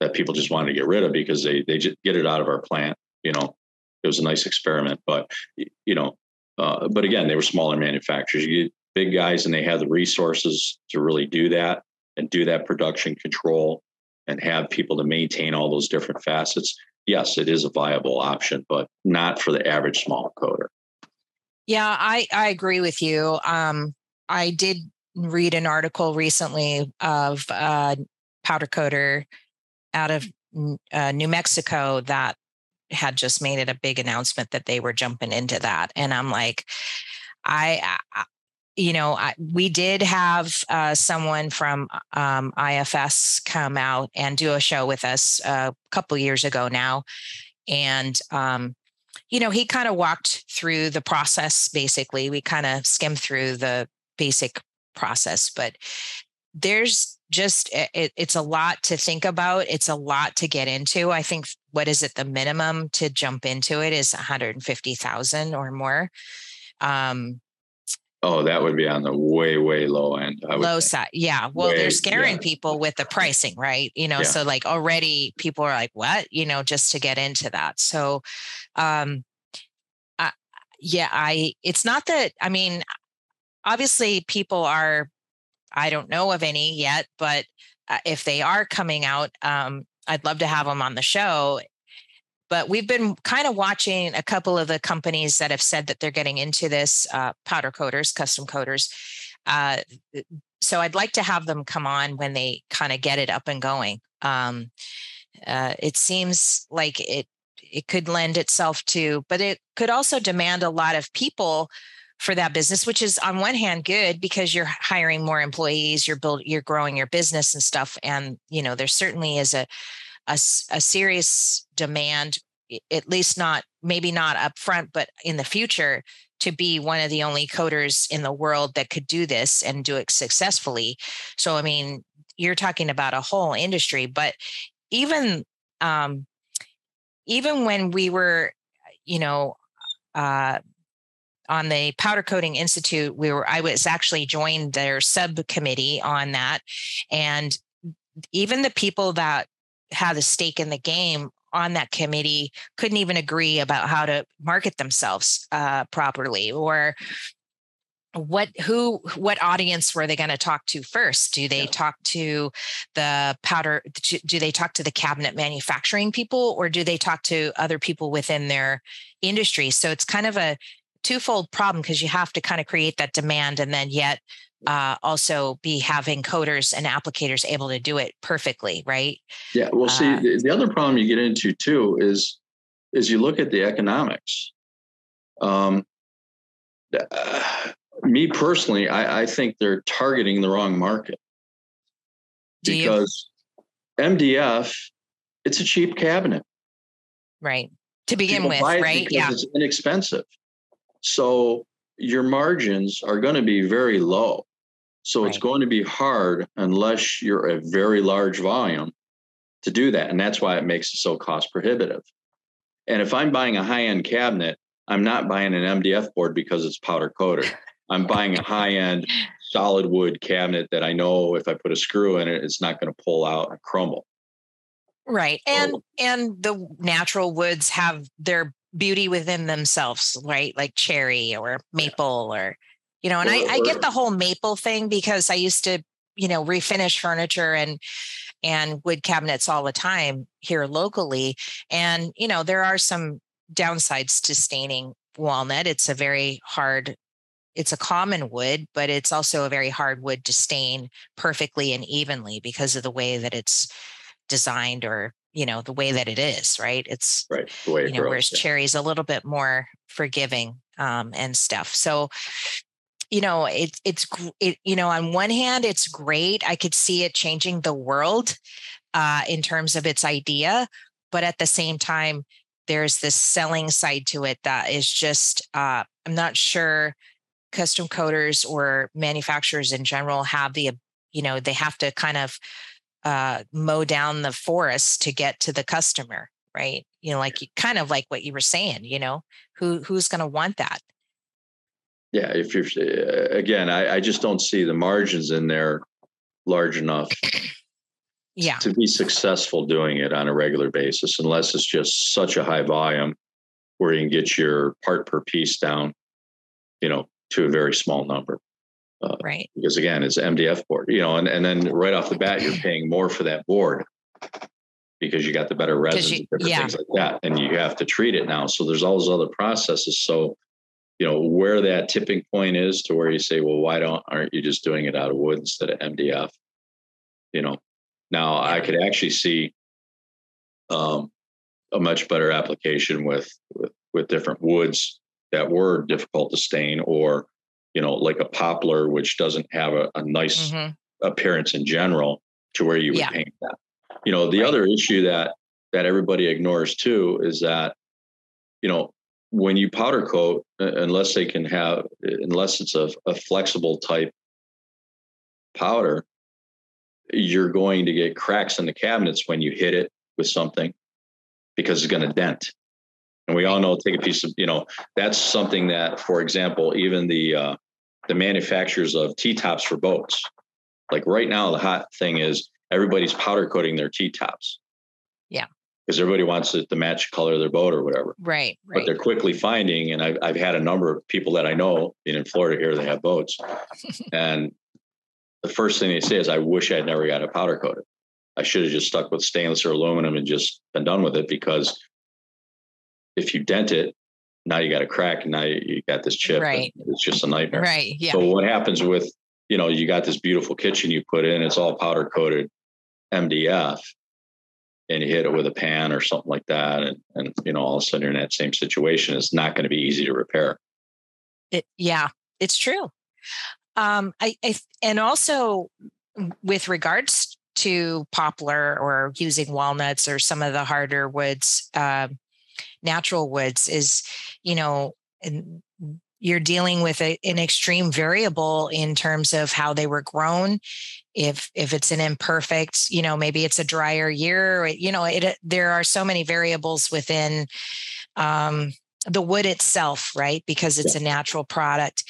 that people just wanted to get rid of because they, they just get it out of our plant. You know, it was a nice experiment, but, you know, uh, but again, they were smaller manufacturers. You get big guys and they have the resources to really do that and do that production control and have people to maintain all those different facets. Yes, it is a viable option, but not for the average small coater. Yeah, I, I agree with you. Um, I did read an article recently of a powder coater out of uh, New Mexico that had just made it a big announcement that they were jumping into that. And I'm like, I, I you know, I, we did have uh, someone from um, IFS come out and do a show with us a couple years ago now, and um, you know, he kind of walked through the process. Basically, we kind of skimmed through the basic process, but there's just it, it's a lot to think about. It's a lot to get into. I think what is it? The minimum to jump into it is 150,000 or more. Um, Oh, that would be on the way, way low end. Low side. Yeah. Well, way, they're scaring yeah. people with the pricing, right? You know, yeah. so like already people are like, what? You know, just to get into that. So, um, I, yeah, I, it's not that, I mean, obviously people are, I don't know of any yet, but uh, if they are coming out, um, I'd love to have them on the show but we've been kind of watching a couple of the companies that have said that they're getting into this uh, powder coaters, custom coaters. Uh, so I'd like to have them come on when they kind of get it up and going. Um, uh, it seems like it it could lend itself to, but it could also demand a lot of people for that business, which is on one hand good because you're hiring more employees, you're build, you're growing your business and stuff, and you know there certainly is a a, a serious demand at least not maybe not up front but in the future to be one of the only coaters in the world that could do this and do it successfully. So i mean you're talking about a whole industry but even um even when we were you know uh on the powder coating institute we were i was actually joined their subcommittee on that and even the people that had a stake in the game on that committee couldn't even agree about how to market themselves uh, properly or what who what audience were they going to talk to first? Do they talk to the powder do they talk to the cabinet manufacturing people or do they talk to other people within their industry? So it's kind of a twofold problem because you have to kind of create that demand and then yet uh, also be having coaters and applicators able to do it perfectly, right? Yeah. Well, see, uh, the, the, other problem you get into too is is you look at the economics. Um, uh, me personally, I, I, think they're targeting the wrong market because you? MDF, it's a cheap cabinet, right? To begin People with, right? Yeah, it's inexpensive, so your margins are going to be very low. So right. it's going to be hard unless you're a very large volume to do that. And that's why it makes it so cost prohibitive. And if I'm buying a high end cabinet, I'm not buying an MDF board because it's powder coated. I'm buying a high end solid wood cabinet that I know if I put a screw in it, it's not going to pull out and crumble. Right. And so, and the natural woods have their beauty within themselves, right? Like cherry or maple yeah. or you know and I, I get the whole maple thing because i used to you know refinish furniture and and wood cabinets all the time here locally. And you know there are some downsides to staining walnut. It's a very hard it's a common wood but it's also a very hard wood to stain perfectly and evenly because of the way that it's designed or you know the way that it is right? It's right the way you know grows, whereas yeah. cherry's a little bit more forgiving um, and stuff. So you know it's it's it, you know on one hand it's great i could see it changing the world uh, in terms of its idea but at the same time there's this selling side to it that is just uh, i'm not sure custom coaters or manufacturers in general have the you know they have to kind of uh, mow down the forest to get to the customer right? You know like kind of like what you were saying you know? Who who's going to want that Yeah, if you're again, I, I just don't see the margins in there large enough yeah. to be successful doing it on a regular basis unless it's just such a high volume where you can get your part per piece down you know to a very small number. Uh, right. because again it's mdf board you know and, and then right off the bat you're paying more for that board because you got the better resin, you, different yeah. things like that and you have to treat it now. So there's all those other processes. So you know where that tipping point is to where you say well why don't aren't you just doing it out of wood instead of mdf you know now i could actually see um, a much better application with, with with different woods that were difficult to stain or you know like a poplar which doesn't have a, a nice mm-hmm. appearance in general to where you would yeah. paint that you know the right. other issue that that everybody ignores too is that you know when you powder coat, unless they can have, unless it's a, a flexible type powder, you're going to get cracks in the cabinets when you hit it with something because it's going to dent. And we all know, take a piece of, you know, that's something that, for example, even the uh, the manufacturers of T tops for boats, like right now, the hot thing is everybody's powder coating their T tops. Yeah because everybody wants it to match the color of their boat or whatever. Right, right. But they're quickly finding, and I've, I've had a number of people that I know in Florida here, they have boats. and the first thing they say is, I wish I'd never got a powder coated. I should have just stuck with stainless or aluminum and just been done with it because if you dent it, now you got a crack and now you got this chip. Right. It's just a nightmare. Right. Yeah. So what happens with, you know, you got this beautiful kitchen you put in, it's all powder coated MDF and you hit it with a pan or something like that, and and you know all of a sudden you're in that same situation. It's not going to be easy to repair. It, yeah, it's true. Um, I, I and also with regards to poplar or using walnuts or some of the harder woods, uh, natural woods is, you know, you're dealing with a, an extreme variable in terms of how they were grown. If if it's an imperfect you know maybe it's a drier year you know it there are so many variables within um, the wood itself right? Because it's a natural product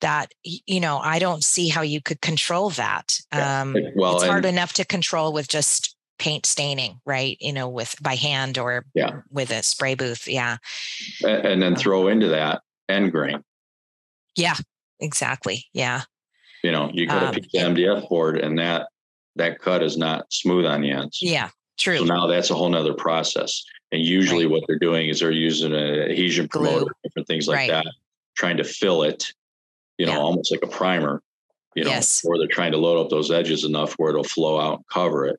that you know i don't see how you could control that. Um, well, it's hard enough to control with just paint staining right? You know with by hand or yeah. with a spray booth yeah. And then throw into that end grain yeah, exactly. Yeah. You know, you got um, a piece of MDF board and that that cut is not smooth on the ends. Yeah, true. So now that's a whole nother process. And usually right. what they're doing is they're using an adhesion Glue. promoter, different things like right. that, trying to fill it, you know, yeah. almost like a primer, you know, yes. or they're trying to load up those edges enough where it'll flow out and cover it.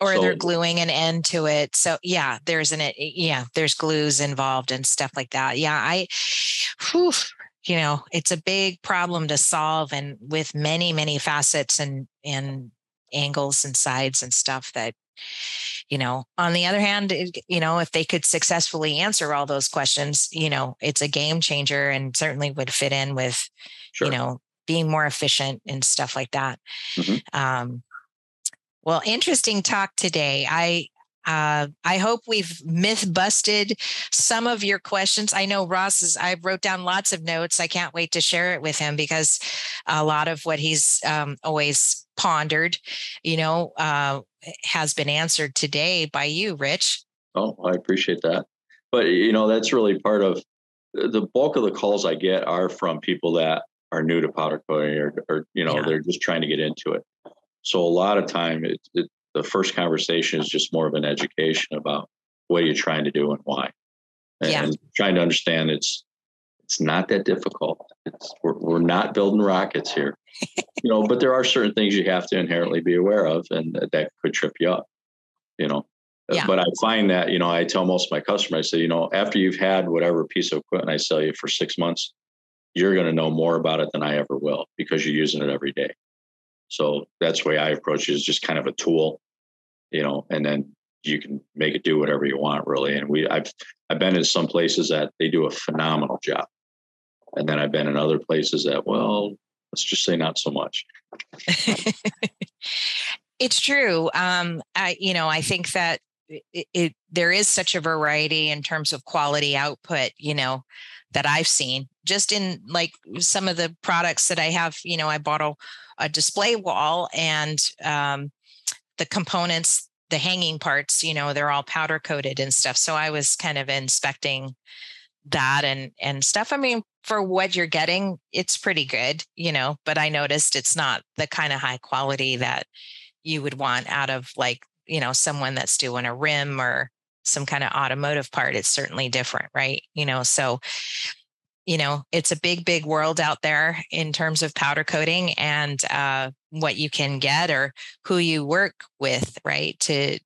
Or so, they're gluing an end to it. So yeah, there's an yeah, there's glues involved and stuff like that. Yeah, I whew, you know it's a big problem to solve and with many many facets and and angles and sides and stuff that you know on the other hand you know if they could successfully answer all those questions you know it's a game changer and certainly would fit in with sure. you know being more efficient and stuff like that mm-hmm. um, well interesting talk today i uh, I hope we've myth busted some of your questions. I know Ross is, I wrote down lots of notes. I can't wait to share it with him because a lot of what he's um, always pondered, you know, uh, has been answered today by you, Rich. Oh, I appreciate that. But, you know, that's really part of the bulk of the calls I get are from people that are new to powder coating or, or you know, yeah. they're just trying to get into it. So a lot of time it, it, the first conversation is just more of an education about what are you trying to do and why. And, yeah. trying to understand it's it's not that difficult. It's we're, we're not building rockets here. You know but there are certain things you have to inherently be aware of and that could trip you up you know? Uh, yeah. but i find that you know i tell most of my customers i say you know after you've had whatever piece of equipment i sell you for six months you're going to know more about it than i ever will because you're using it every day. So that's the way I approach it is just kind of a tool, you know, and then you can make it do whatever you want really. And we I've I've been in some places that they do a phenomenal job. And then I've been in other places that, well, let's just say not so much. it's true. Um, I, you know, I think that it, it, there is such a variety in terms of quality output you know that i've seen just in like some of the products that i have you know i bought a, a display wall and um, the components the hanging parts you know they're all powder coated and stuff. So i was kind of inspecting that and and stuff. I mean for what you're getting it's pretty good you know but i noticed it's not the kind of high quality that you would want out of like you know someone that's doing a rim or some kind of automotive part. It's certainly different right? You know so you know it's a big big world out there in terms of powder coating and uh, what you can get or who you work with right to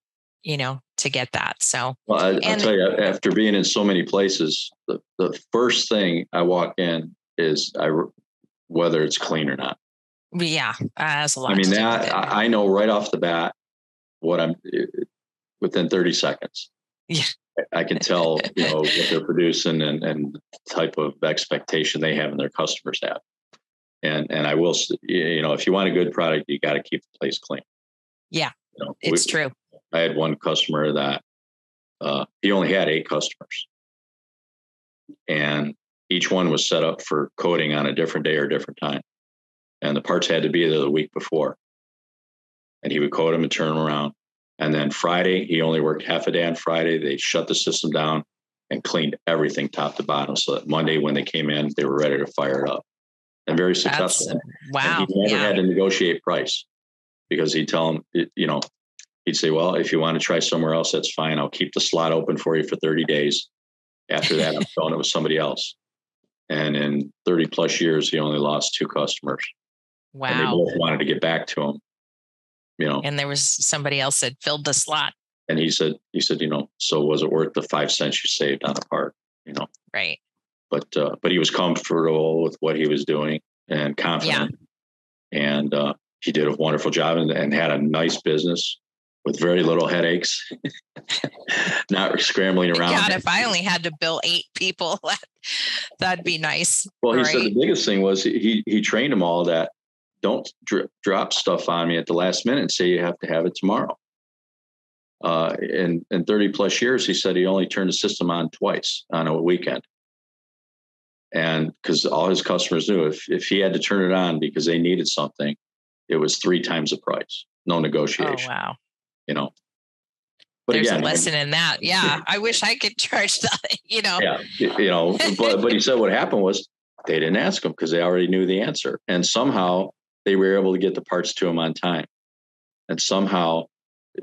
you know to get that so well I, will tell you after being in so many places the, the first thing i walk in is i whether it's clean or not. Yeah as a lot i mean that I, I know right off the bat what i'm within 30 seconds. Yeah I can tell, you know, what they're producing and, and type of expectation they have and their customers have. And and I will, you know, if you want a good product, you got to keep the place clean. Yeah, you know, it's we, true. I had one customer that uh, he only had eight customers, and each one was set up for coating on a different day or different time, and the parts had to be there the week before. And he would coat them and turn them around and then Friday, he only worked half a day on Friday. They shut the system down and cleaned everything top to bottom. So that Monday, when they came in, they were ready to fire it up and very successful. That's, wow. And he never yeah. had to negotiate price because he'd tell them, you know, he'd say, well, if you want to try somewhere else, that's fine. I'll keep the slot open for you for 30 days. After that, I'm filling it with somebody else. And in 30 plus years, he only lost two customers. Wow. And they both wanted to get back to him you know and there was somebody else that filled the slot and he said he said you know so was it worth the five cents you saved on a part you know right but uh, but he was comfortable with what he was doing and confident yeah. and uh, he did a wonderful job and, and had a nice business with very little headaches, not scrambling around. God, if I only had to bill eight people, that'd be nice. Well, he right? said the biggest thing was he he trained them all that don't dr- drop stuff on me at the last minute and say you have to have it tomorrow. Uh, in, in 30 plus years, he said he only turned the system on twice on a weekend. And because all his customers knew if, if he had to turn it on because they needed something, it was three times the price, no negotiation. Oh, wow. You know, but There's again, a lesson in that. Yeah. I wish I could charge that, you know. Yeah. You know, but, but he said what happened was they didn't ask him because they already knew the answer. And somehow they were able to get the parts to him on time. And somehow,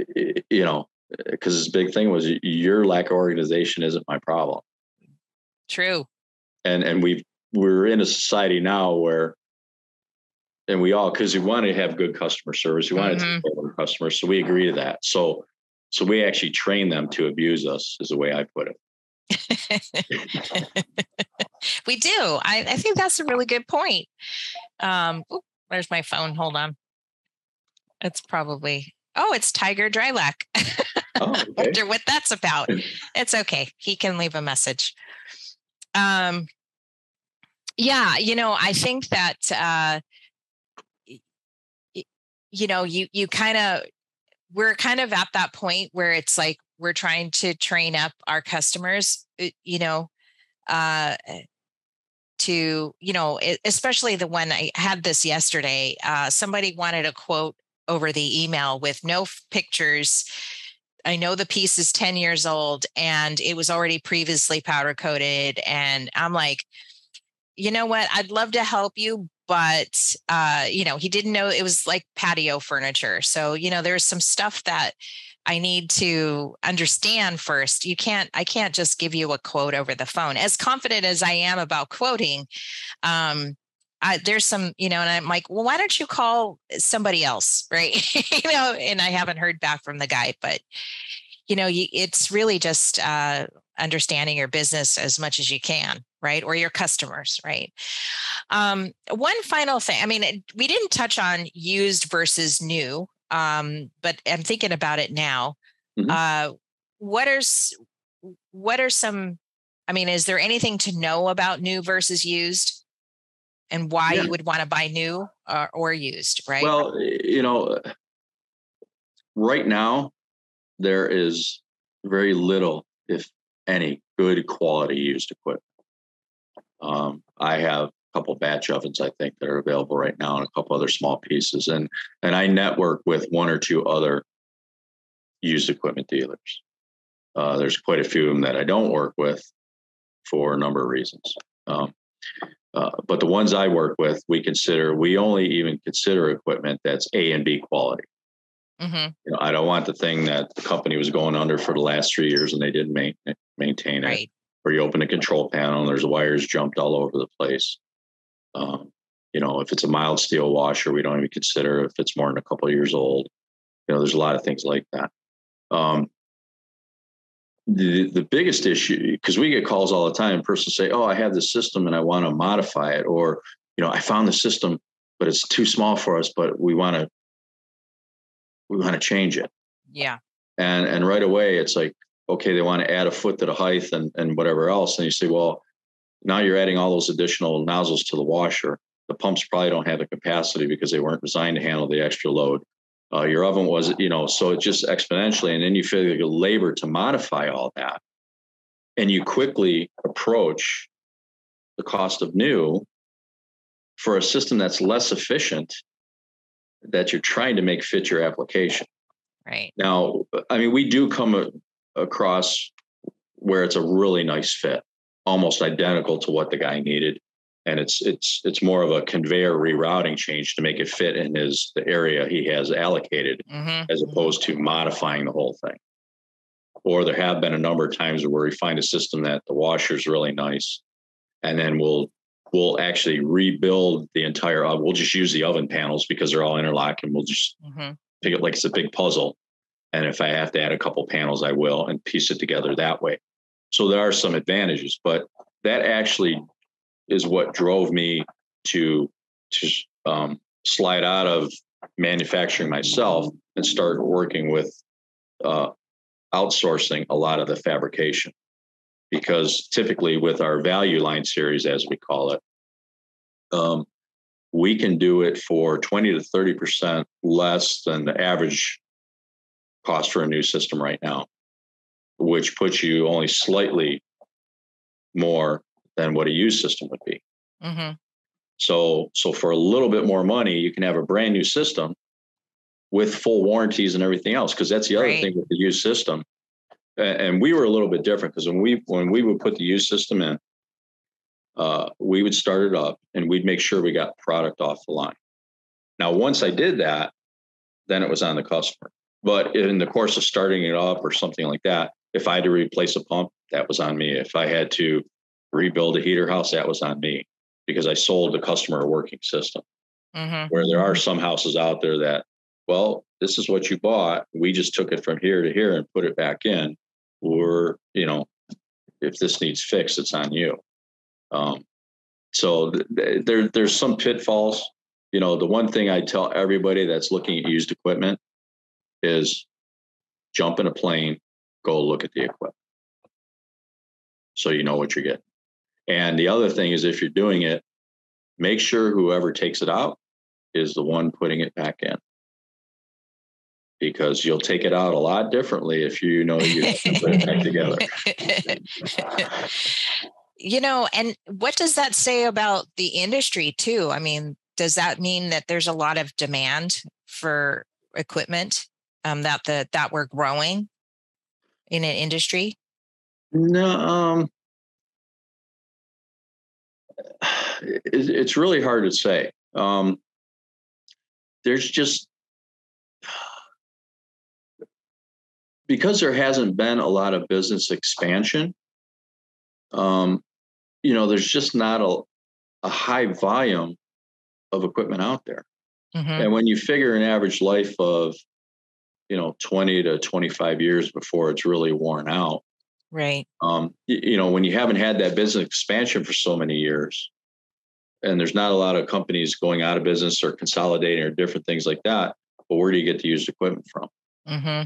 you know, because his big thing was your lack of organization isn't my problem. True. And and we we're in a society now where, and we all because we want to have good customer service, we want mm-hmm. to take care of our customers, so we agree to that. So so we actually train them to abuse us, is the way I put it. we do. I, I think that's a really good point. Um, Where's my phone? Hold on. It's probably oh, it's Tiger Drylac. Oh, okay. Wonder what that's about. it's okay. He can leave a message. Um, yeah, you know, I think that uh, you know, you you kind of we're kind of at that point where it's like we're trying to train up our customers. You know, uh, to you know especially the one i had this yesterday uh, somebody wanted a quote over the email with no pictures. I know the piece is 10 years old and it was already previously powder coated and i'm like you know what? I'd love to help you but uh, you know he didn't know it was like patio furniture. So you know there's some stuff that I need to understand first. You can't, I can't just give you a quote over the phone. As confident as I am about quoting, um, I, there's some, you know, and I'm like, well, why don't you call somebody else, right? you know, and I haven't heard back from the guy, but you know, it's really just uh, understanding your business as much as you can, right, or your customers, right. Um, one final thing, I mean, we didn't touch on used versus new, um, but I'm thinking about it now. Mm-hmm. Uh, what are what are some? I mean, is there anything to know about new versus used, and why yeah. you would want to buy new or, or used? Right. Well, you know, right now there is very little, if any, good quality used equipment. Um, I have couple batch ovens I think that are available right now, and a couple other small pieces, and and I network with one or two other used equipment dealers. Uh, there's quite a few of them that I don't work with for a number of reasons. Um, uh, but the ones I work with, we consider we only even consider equipment that's A and B quality. Mm-hmm. You know, I don't want the thing that the company was going under for the last three years and they didn't ma- maintain right. it. Or you open a control panel and there's wires jumped all over the place. Um, you know, if it's a mild steel washer, we don't even consider if it's more than a couple of years old. You know, there's a lot of things like that. Um, the the biggest issue because we get calls all the time. Persons say, "Oh, I have this system and I want to modify it," or you know, I found the system, but it's too small for us, but we want to we want to change it. Yeah. And and right away, it's like, okay, they want to add a foot to the height and and whatever else, and you say, well, now you're adding all those additional nozzles to the washer. The pumps probably don't have the capacity because they weren't designed to handle the extra load. Uh, your oven was, you know, so it just exponentially, and then you feel like labor to modify all that, and you quickly approach the cost of new for a system that's less efficient that you're trying to make fit your application. Right. Now, I mean, we do come a, across where it's a really nice fit, almost identical to what the guy needed and it's it's it's more of a conveyor rerouting change to make it fit in his the area he has allocated mm-hmm. as opposed to modifying the whole thing or there have been a number of times where we find a system that the washer is really nice and then we'll we'll actually rebuild the entire oven we'll just use the oven panels because they're all interlocked and we'll just mm-hmm. pick it like it's a big puzzle and if i have to add a couple panels i will and piece it together that way so there are some advantages but that actually is what drove me to to um, slide out of manufacturing myself and start working with uh, outsourcing a lot of the fabrication. Because typically with our value line series as we call it um, we can do it for 20 to 30 percent less than the average cost for a new system right now which puts you only slightly more than what a used system would be. Mm-hmm. So, so for a little bit more money, you can have a brand new system with full warranties and everything else. Because that's the other right. thing with the used system. And we were a little bit different because when we when we would put the used system in, uh, we would start it up and we'd make sure we got product off the line. Now, once I did that, then it was on the customer. But in the course of starting it up or something like that, if I had to replace a pump, that was on me. If I had to rebuild a heater house, that was on me because I sold the customer a working system. Mm-hmm. Where there are some houses out there that, well, this is what you bought. We just took it from here to here and put it back in. Or, you know, if this needs fixed, it's on you. Um, so th- there, there's some pitfalls. You know, the one thing I tell everybody that's looking at used equipment is jump in a plane, go look at the equipment so you know what you're getting. And the other thing is, if you're doing it, make sure whoever takes it out is the one putting it back in. Because you'll take it out a lot differently if you know you put it back together. You know, and what does that say about the industry too? I mean, does that mean that there's a lot of demand for equipment um, that the that we're growing in an industry? No, um, it's really hard to say. Um, there's just because there hasn't been a lot of business expansion. Um, you know, there's just not a, a high volume of equipment out there. Mm-hmm. And when you figure an average life of, you know, 20 to 25 years before it's really worn out, Right. Um, you, know, when you haven't had that business expansion for so many years, and there's not a lot of companies going out of business or consolidating or different things like that. But where do you get the used equipment from? Mm-hmm.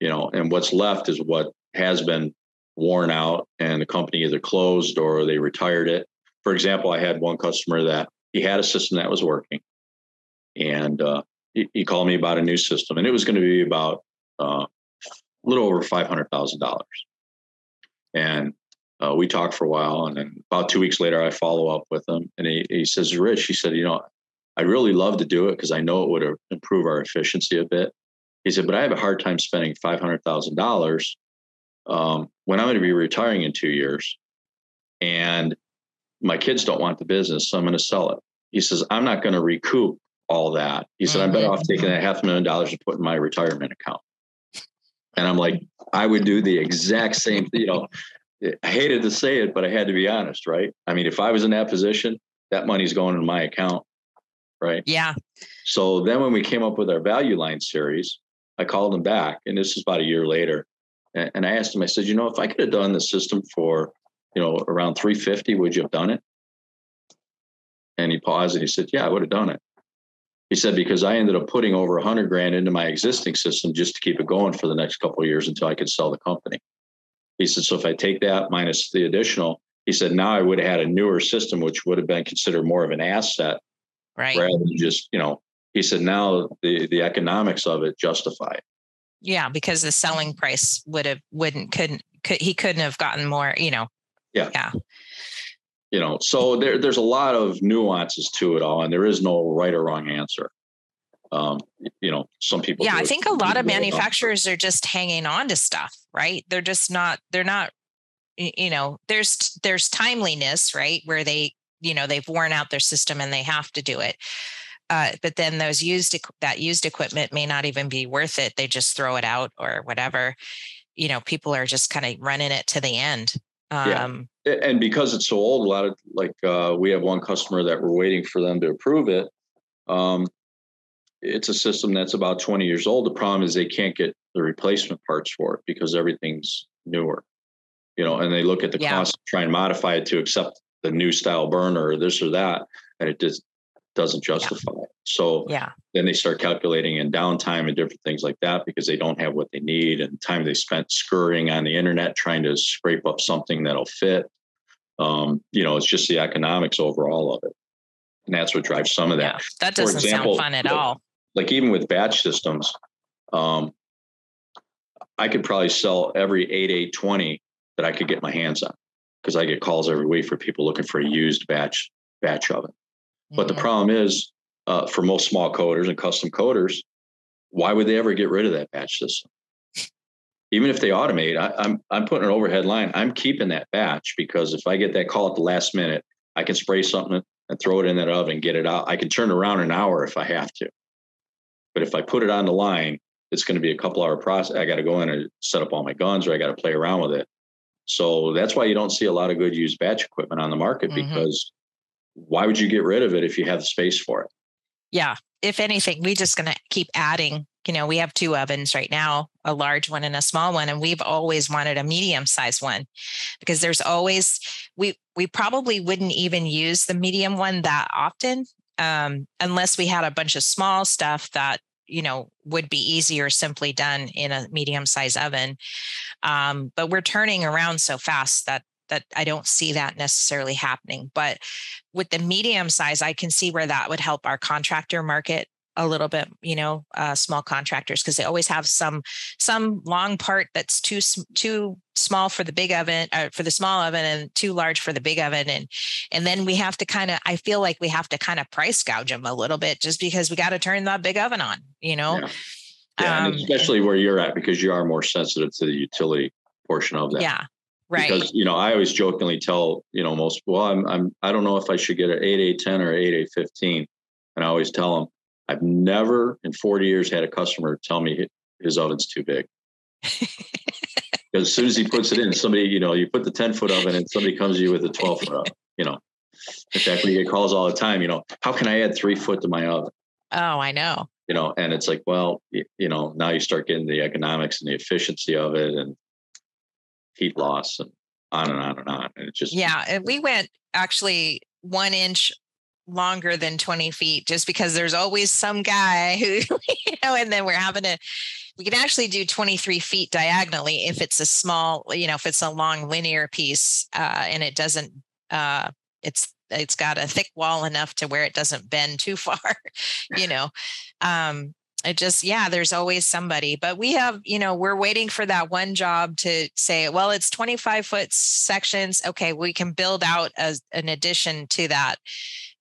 You know, and what's left is what has been worn out, and the company either closed or they retired it. For example, I had one customer that he had a system that was working, and uh, he, called me about a new system, and it was going to be about uh, a little over five hundred thousand dollars. And uh, we talked for a while, and then about two weeks later, I follow up with him, and he he says, "Rich," he said, "You know, I'd really love to do it because I know it would improve our efficiency a bit." He said, "But I have a hard time spending five hundred thousand um, dollars when I'm going to be retiring in two years, and my kids don't want the business, so I'm going to sell it." He says, "I'm not going to recoup all that." He said, "I'm better mm-hmm. off taking that half a million dollars and putting my retirement account." And I'm like, I would do the exact same, thing. you know, I hated to say it, but I had to be honest, right? I mean, if I was in that position, that money's going in my account, right? Yeah. So then when we came up with our value line series, I called him back, and this is about a year later. And I asked him, I said, you know, if I could have done the system for, you know, around 350, would you have done it? And he paused and he said, Yeah, I would have done it. He said, because I ended up putting over a hundred grand into my existing system just to keep it going for the next couple of years until I could sell the company. He said, so if I take that minus the additional, he said, now I would have had a newer system, which would have been considered more of an asset right. rather than just, you know, he said, now the, the economics of it justify it. Yeah, because the selling price would have wouldn't couldn't could he couldn't have gotten more, you know. Yeah. Yeah. You know, so there, there's a lot of nuances to it all, and there is no right or wrong answer. Um, you know, some people. Yeah, I think a lot of manufacturers are just hanging on to stuff, right? They're just not. They're not. You know, there's there's timeliness, right, where they, you know, they've worn out their system and they have to do it. Uh, but then those used that used equipment may not even be worth it. They just throw it out or whatever. You know, people are just kind of running it to the end. Um, yeah. And because it's so old, a lot of like uh, we have one customer that we're waiting for them to approve it. Um, it's a system that's about 20 years old. The problem is they can't get the replacement parts for it because everything's newer. You know, and they look at the yeah. cost, try and modify it to accept the new style burner or this or that, and it just doesn't justify yeah. it. So yeah. then they start calculating in downtime and different things like that because they don't have what they need and time they spent scurrying on the internet trying to scrape up something that'll fit. Um, you know, it's just the economics overall of it. And that's what drives some of that. Yeah, that doesn't example, sound fun at like, all. Like even with batch systems, um, I could probably sell every 8820 that I could get my hands on because I get calls every week for people looking for a used batch batch oven. But the problem is, uh, for most small coaters and custom coaters, why would they ever get rid of that batch system? Even if they automate, I, I'm I'm putting an overhead line. I'm keeping that batch because if I get that call at the last minute, I can spray something and throw it in that oven, get it out. I can turn around an hour if I have to. But if I put it on the line, it's going to be a couple hour process. I got to go in and set up all my guns, or I got to play around with it. So that's why you don't see a lot of good used batch equipment on the market mm-hmm. because why would you get rid of it if you have the space for it? Yeah. If anything, we're just going to keep adding. You know, we have two ovens right now, a large one and a small one, and we've always wanted a medium sized one because there's always we we probably wouldn't even use the medium one that often um, unless we had a bunch of small stuff that you know would be easier simply done in a medium size oven um, but we're turning around so fast that that I don't see that necessarily happening. But with the medium size, I can see where that would help our contractor market a little bit you know uh, small contractors because they always have some some long part that's too too small for the big oven uh, for the small oven and too large for the big oven and and then we have to kind of i feel like we have to kind of price gouge them a little bit just because we got to turn that big oven on you know? Yeah, yeah um, especially where you're at because you are more sensitive to the utility portion of that. Yeah Right. Because you know, I always jokingly tell you know most well, I'm I'm I don't know if I should get an eight eight ten or eight eight fifteen, and I always tell them I've never in forty years had a customer tell me his oven's too big. because as soon as he puts it in, somebody you know you put the ten foot oven and somebody comes to you with a twelve foot oven. You know, in fact, we get calls all the time. You know, how can I add three foot to my oven? Oh, I know. You know, and it's like, well, you know, now you start getting the economics and the efficiency of it, and heat loss and on and on and on. And it just yeah, and we went actually one inch longer than 20 feet just because there's always some guy who you know and then we're having to we can actually do 23 feet diagonally if it's a small you know if it's a long linear piece uh, and it doesn't uh, it's it's got a thick wall enough to where it doesn't bend too far you know um, it just yeah there's always somebody but we have you know we're waiting for that one job to say well it's 25 foot sections. Okay we can build out as an addition to that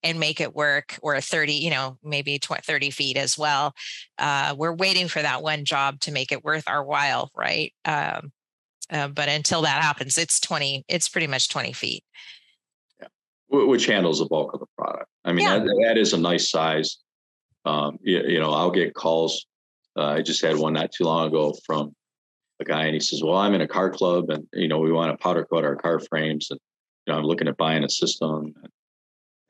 and make it work or 30 you know maybe 20, 30 feet as well. Uh, we're waiting for that one job to make it worth our while right? Um, uh, but until that happens it's 20 it's pretty much 20 feet. Yeah. which handles the bulk of the product. I mean yeah. that, that is a nice size um, you, you, know, I'll get calls. Uh, I just had one not too long ago from a guy, and he says, "Well, I'm in a car club, and you know, we want to powder coat our car frames, and you know, I'm looking at buying a system."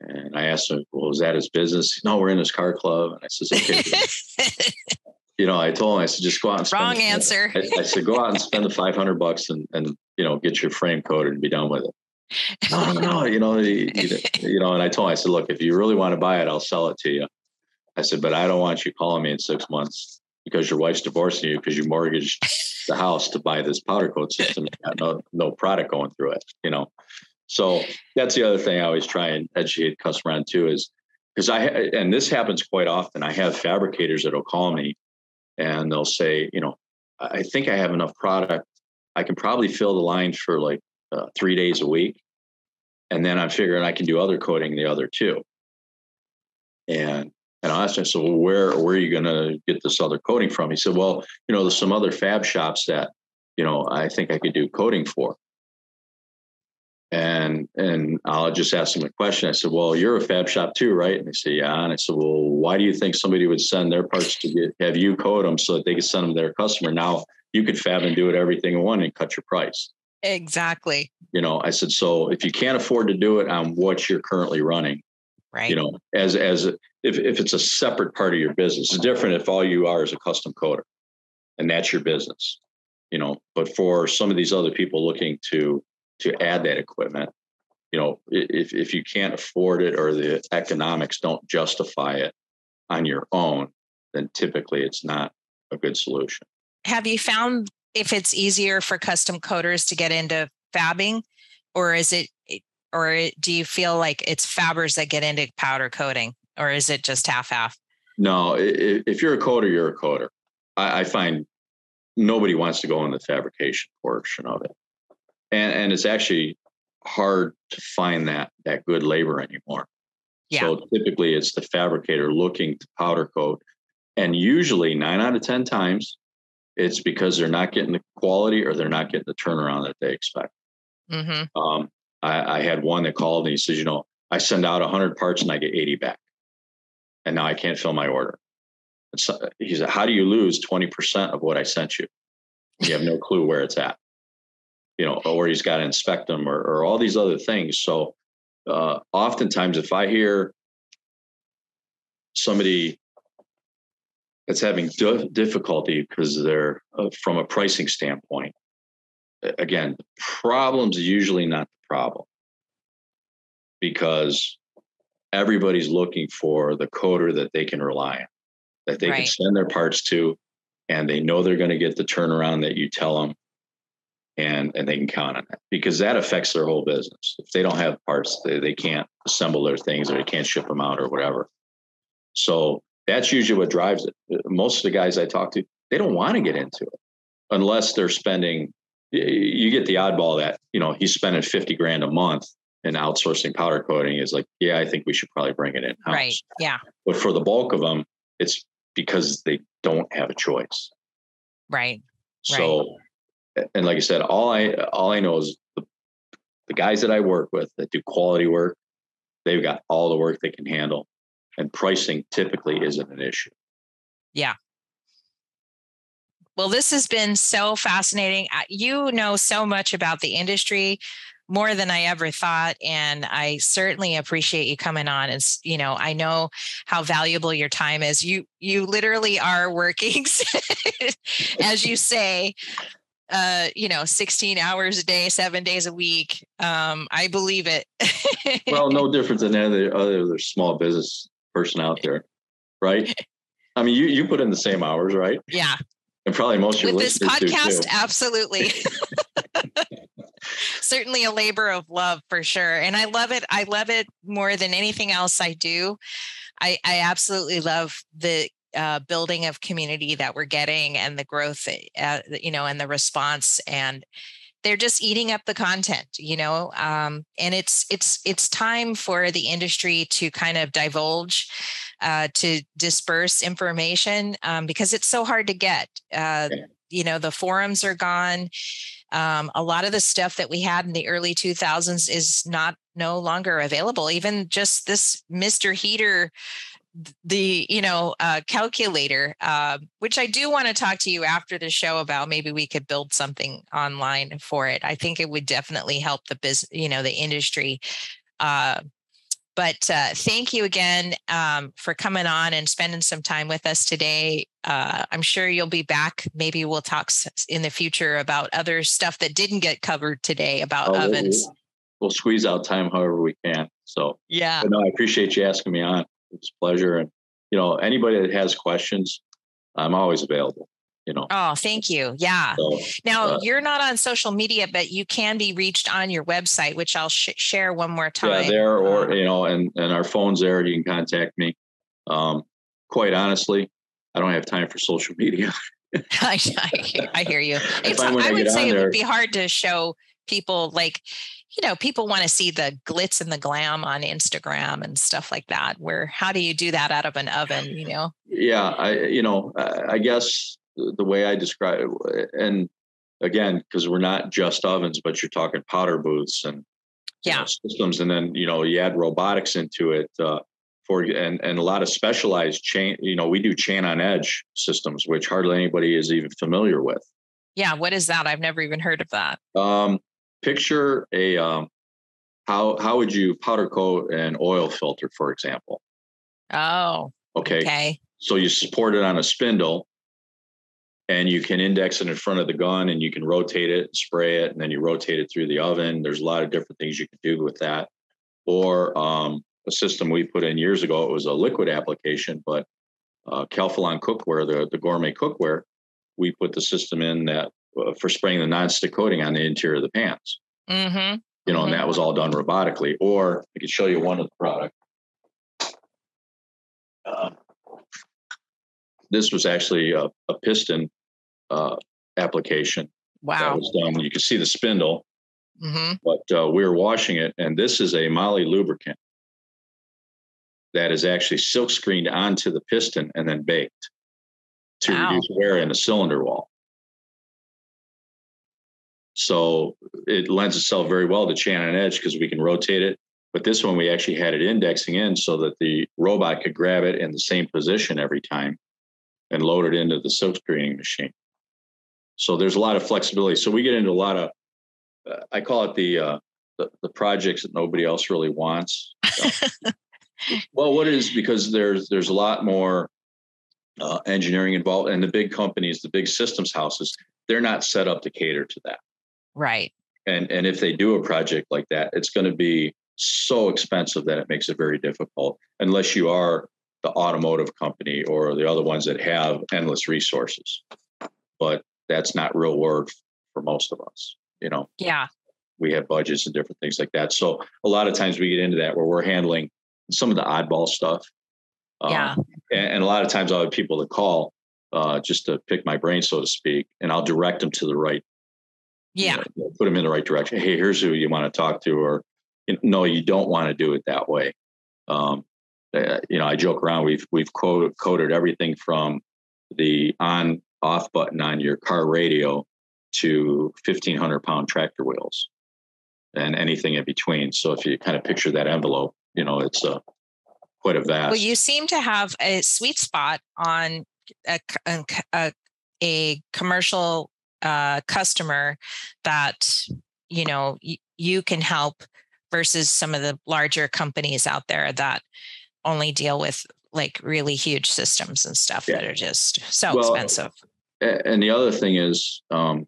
And I asked him, "Well, is that his business?" No, we're in this car club, and I says, "Okay." you know, I told him, I said, just go out and spend, wrong answer. I, I, said, go out and spend the 500 bucks and, and, you know, get your frame coated and be done with it. no, no, you know, you, you know, and I told him, I said, look, if you really want to buy it, I'll sell it to you. I said, but I don't want you calling me in six months because your wife's divorcing you because you mortgaged the house to buy this powder coat system. no, no product going through it, you know. So that's the other thing I always try and educate customer on too is because I and this happens quite often. I have fabricators that'll call me and they'll say, you know, I think I have enough product. I can probably fill the line for like uh, three days a week, and then I'm figuring I can do other coating the other two. And and I asked him, so where where are you going to get this other coating from? He said, well, you know, there's some other fab shops that, you know, I think I could do coating for. And and I'll just ask him a question. I said, well, you're a fab shop too, right? And they said, yeah. And I said, well, why do you think somebody would send their parts to get have you coat them so that they could send them to their customer? Now you could fab and do it everything in one and cut your price. Exactly. You know, I said, so if you can't afford to do it um, on what you're currently running, right? you know as as if, if it's a separate part of your business it's different if all you are is a custom coater and that's your business you know but for some of these other people looking to to add that equipment you know if if you can't afford it or the economics don't justify it on your own then typically it's not a good solution. Have you found if it's easier for custom coaters to get into fabbing or is it or do you feel like it's fabbers that get into powder coating, or is it just half half? No, if you're a coater, you're a coater. I, find nobody wants to go in the fabrication portion of it, and and it's actually hard to find that that good labor anymore. Yeah. So typically, it's the fabricator looking to powder coat, and usually nine out of ten times, it's because they're not getting the quality or they're not getting the turnaround that they expect. Mm-hmm. Um, I, I had one that called and he says, you know, I send out 100 parts and I get 80 back. And now I can't fill my order. So, he said, how do you lose 20% of what I sent you? You have no clue where it's at, you know, or he's got to inspect them or, or all these other things. So uh, oftentimes, if I hear somebody that's having difficulty because they're uh, from a pricing standpoint, again, the problem's usually not the problem because everybody's looking for the coater that they can rely on, that they right. can send their parts to, and they know they're going to get the turnaround that you tell them, and and they can count on that because that affects their whole business. If they don't have parts, they, they can't assemble their things or they can't ship them out or whatever. So that's usually what drives it. Most of the guys I talk to, they don't want to get into it unless they're spending you get the oddball that you know he's spending 50 grand a month and outsourcing powder coating. Is like yeah i think we should probably bring it in right yeah. But for the bulk of them it's because they don't have a choice. Right so right. and like i said all i all i know is the, the guys that i work with that do quality work they've got all the work they can handle and pricing typically isn't an issue. Yeah well, this has been so fascinating. You know so much about the industry more than I ever thought. And I certainly appreciate you coming on. And, you know, I know how valuable your time is. You, you literally are working, as you say, uh, you know, 16 hours a day, seven days a week. Um, I believe it. well, no different than any other small business person out there, right? I mean, you, you put in the same hours, right? Yeah and probably most of with this podcast absolutely. Certainly a labor of love for sure. And i love it i love it more than anything else i do. I i absolutely love the uh, building of community that we're getting and the growth, uh, you know, and the response and they're just eating up the content you know? Um, and it's it's it's time for the industry to kind of divulge uh, to disperse information um, because it's so hard to get uh, you know the forums are gone. Um, a lot of the stuff that we had in the early 2000s is not no longer available. Even just this mr heater the you know uh, calculator uh, which i do want to talk to you after the show about maybe we could build something online for it. I think it would definitely help the business you know the industry uh, but uh, thank you again um, for coming on and spending some time with us today. Uh, i'm sure you'll be back. Maybe we'll talk in the future about other stuff that didn't get covered today about oh, ovens. we'll, squeeze out time however we can. So yeah. no i appreciate you asking me on. It's a pleasure. And, you know, anybody that has questions, I'm always available. You know. Oh, thank you. Yeah. So, now uh, you're not on social media, but you can be reached on your website, which I'll sh- share one more time. Yeah, there, or um, you know, and and our phone's there. You can contact me. Um, quite honestly, I don't have time for social media. I, I, I, hear you. It's, I, I would say it there, would be hard to show people like you know people want to see the glitz and the glam on instagram and stuff like that where how do you do that out of an oven you know yeah i you know i guess the way i describe it and again because we're not just ovens but you're talking powder booths and yeah know, systems and then you know you add robotics into it uh, for and and a lot of specialized chain you know we do chain on edge systems which hardly anybody is even familiar with yeah what is that i've never even heard of that um picture a um, how how would you powder coat an oil filter, for example? Oh. Okay. Okay. So you support it on a spindle, and you can index it in front of the gun, and you can rotate it, spray it, and then you rotate it through the oven. There's a lot of different things you can do with that. Or um, a system we put in years ago. It was a liquid application, but uh, Calphalon cookware, the the gourmet cookware, we put the system in that uh, for spraying the nonstick coating on the interior of the pans. Mm-hmm. You know, mm-hmm. and that was all done robotically. Or I could show you one of the product. Uh, this was actually a, a piston uh, application. Wow. That was done. You can see the spindle, mm-hmm. but uh, we were washing it, and this is a moly lubricant that is actually silk screened onto the piston and then baked to wow. reduce wear in the cylinder wall. So it lends itself very well to chain on edge because we can rotate it. But this one we actually had it indexing in so that the robot could grab it in the same position every time and load it into the silk screening machine. So there's a lot of flexibility. So we get into a lot of, uh, I call it the, uh, the, the projects that nobody else really wants. Well, what is because there's there's a lot more uh, engineering involved, and the big companies, the big systems houses, they're not set up to cater to that. Right. And and if they do a project like that, it's going to be so expensive that it makes it very difficult unless you are the automotive company or the other ones that have endless resources. But that's not real work for most of us, you know. Yeah. We have budgets and different things like that. So a lot of times we get into that where we're handling some of the oddball stuff. Yeah. Um, and, and, a lot of times I'll have people to call uh, just to pick my brain, so to speak, and I'll direct them to the right yeah you know, put them in the right direction hey here's who you want to talk to or no you don't want to do it that way um, uh, you know i joke around we've we've coated, coated everything from the on off button on your car radio to 1500 pound tractor wheels and anything in between. So if you kind of picture that envelope you know it's a quite a vast well you seem to have a sweet spot on a, a, a commercial uh, customer that you know y- you can help versus some of the larger companies out there that only deal with like really huge systems and stuff yeah. that are just so well, expensive. And the other thing is, um,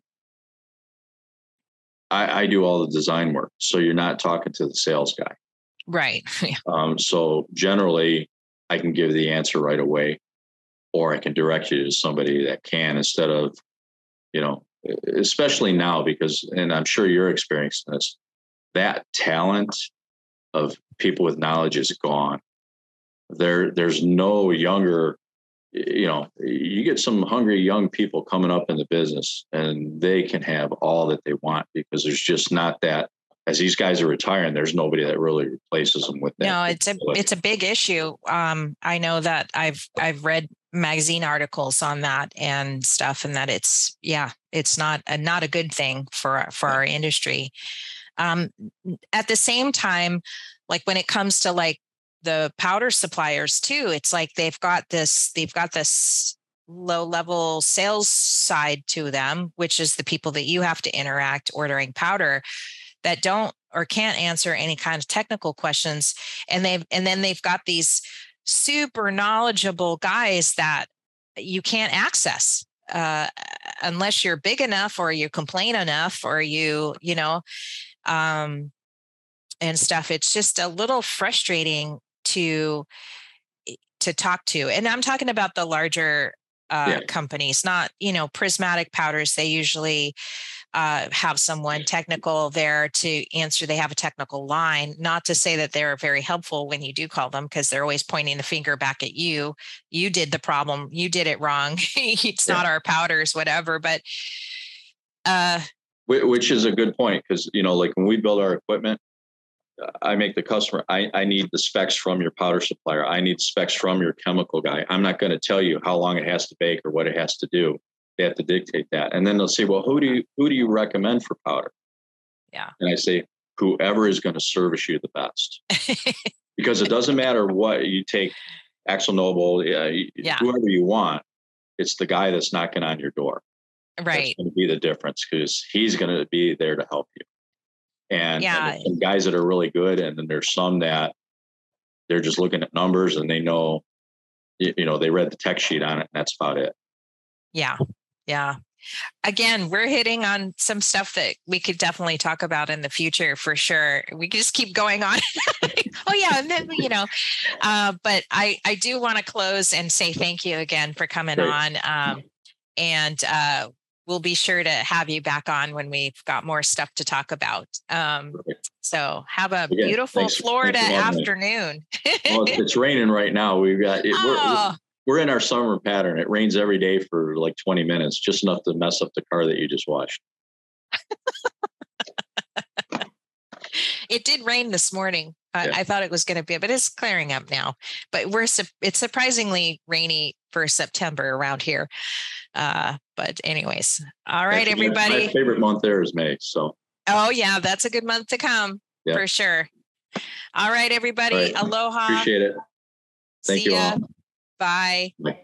I, I, do all the design work, so you're not talking to the sales guy, right? um, so generally, I can give the answer right away, or I can direct you to somebody that can instead of, you know, especially now because, and I'm sure you're experiencing this, that talent of people with knowledge is gone. There, there's no younger you know, you get some hungry young people coming up in the business and they can have all that they want because there's just not that as these guys are retiring, there's nobody that really replaces them with that. No, it's a it's a big issue. Um, I know that I've I've read magazine articles on that and stuff, and that it's yeah, it's not a, not a good thing for for our industry. Um, at the same time, like when it comes to like the powder suppliers too, it's like they've got this they've got this low level sales side to them, which is the people that you have to interact ordering powder that don't or can't answer any kind of technical questions and they've and then they've got these super knowledgeable guys that you can't access uh, unless you're big enough or you complain enough or you you know um, and stuff. It's just a little frustrating to to talk to and i'm talking about the larger uh, yeah. companies not you know prismatic powders they usually uh, have someone technical there to answer. They have a technical line. Not to say that they're very helpful when you do call them, because they're always pointing the finger back at you. You did the problem. You did it wrong. it's yeah. not our powders, whatever. But uh, which is a good point because you know, like when we build our equipment, I make the customer. I, I need the specs from your powder supplier. I need specs from your chemical guy. I'm not going to tell you how long it has to bake or what it has to do they have to dictate that and then they'll say well who do you who do you recommend for powder yeah and i say whoever is going to service you the best because it doesn't matter what you take AkzoNobel uh, yeah, yeah. whoever you want it's the guy that's knocking on your door right going to be the difference because he's going to be there to help you and, yeah. and some guys that are really good and then there's some that they're just looking at numbers and they know you know they read the tech sheet on it and that's about it yeah yeah. Again, we're hitting on some stuff that we could definitely talk about in the future for sure. We just keep going on. oh yeah, and then you know, uh, but I I do want to close and say thank you again for coming Great. on, um, and uh, we'll be sure to have you back on when we've got more stuff to talk about. Um, so have a Again, beautiful thanks, Florida thanks afternoon. well, it's raining right now. We've got it, oh. we're, we're in our summer pattern. It rains every day for like 20 minutes, just enough to mess up the car that you just washed. It did rain this morning. I, yeah. I thought it was going to be, but it's clearing up now. But we're it's surprisingly rainy for September around here. Uh, but anyways, all right, everybody. My favorite month there is May. So. Oh yeah, that's a good month to come yeah. for sure. All right, everybody. All right. Aloha. Appreciate it. Thank See you ya. all. Bye. Bye.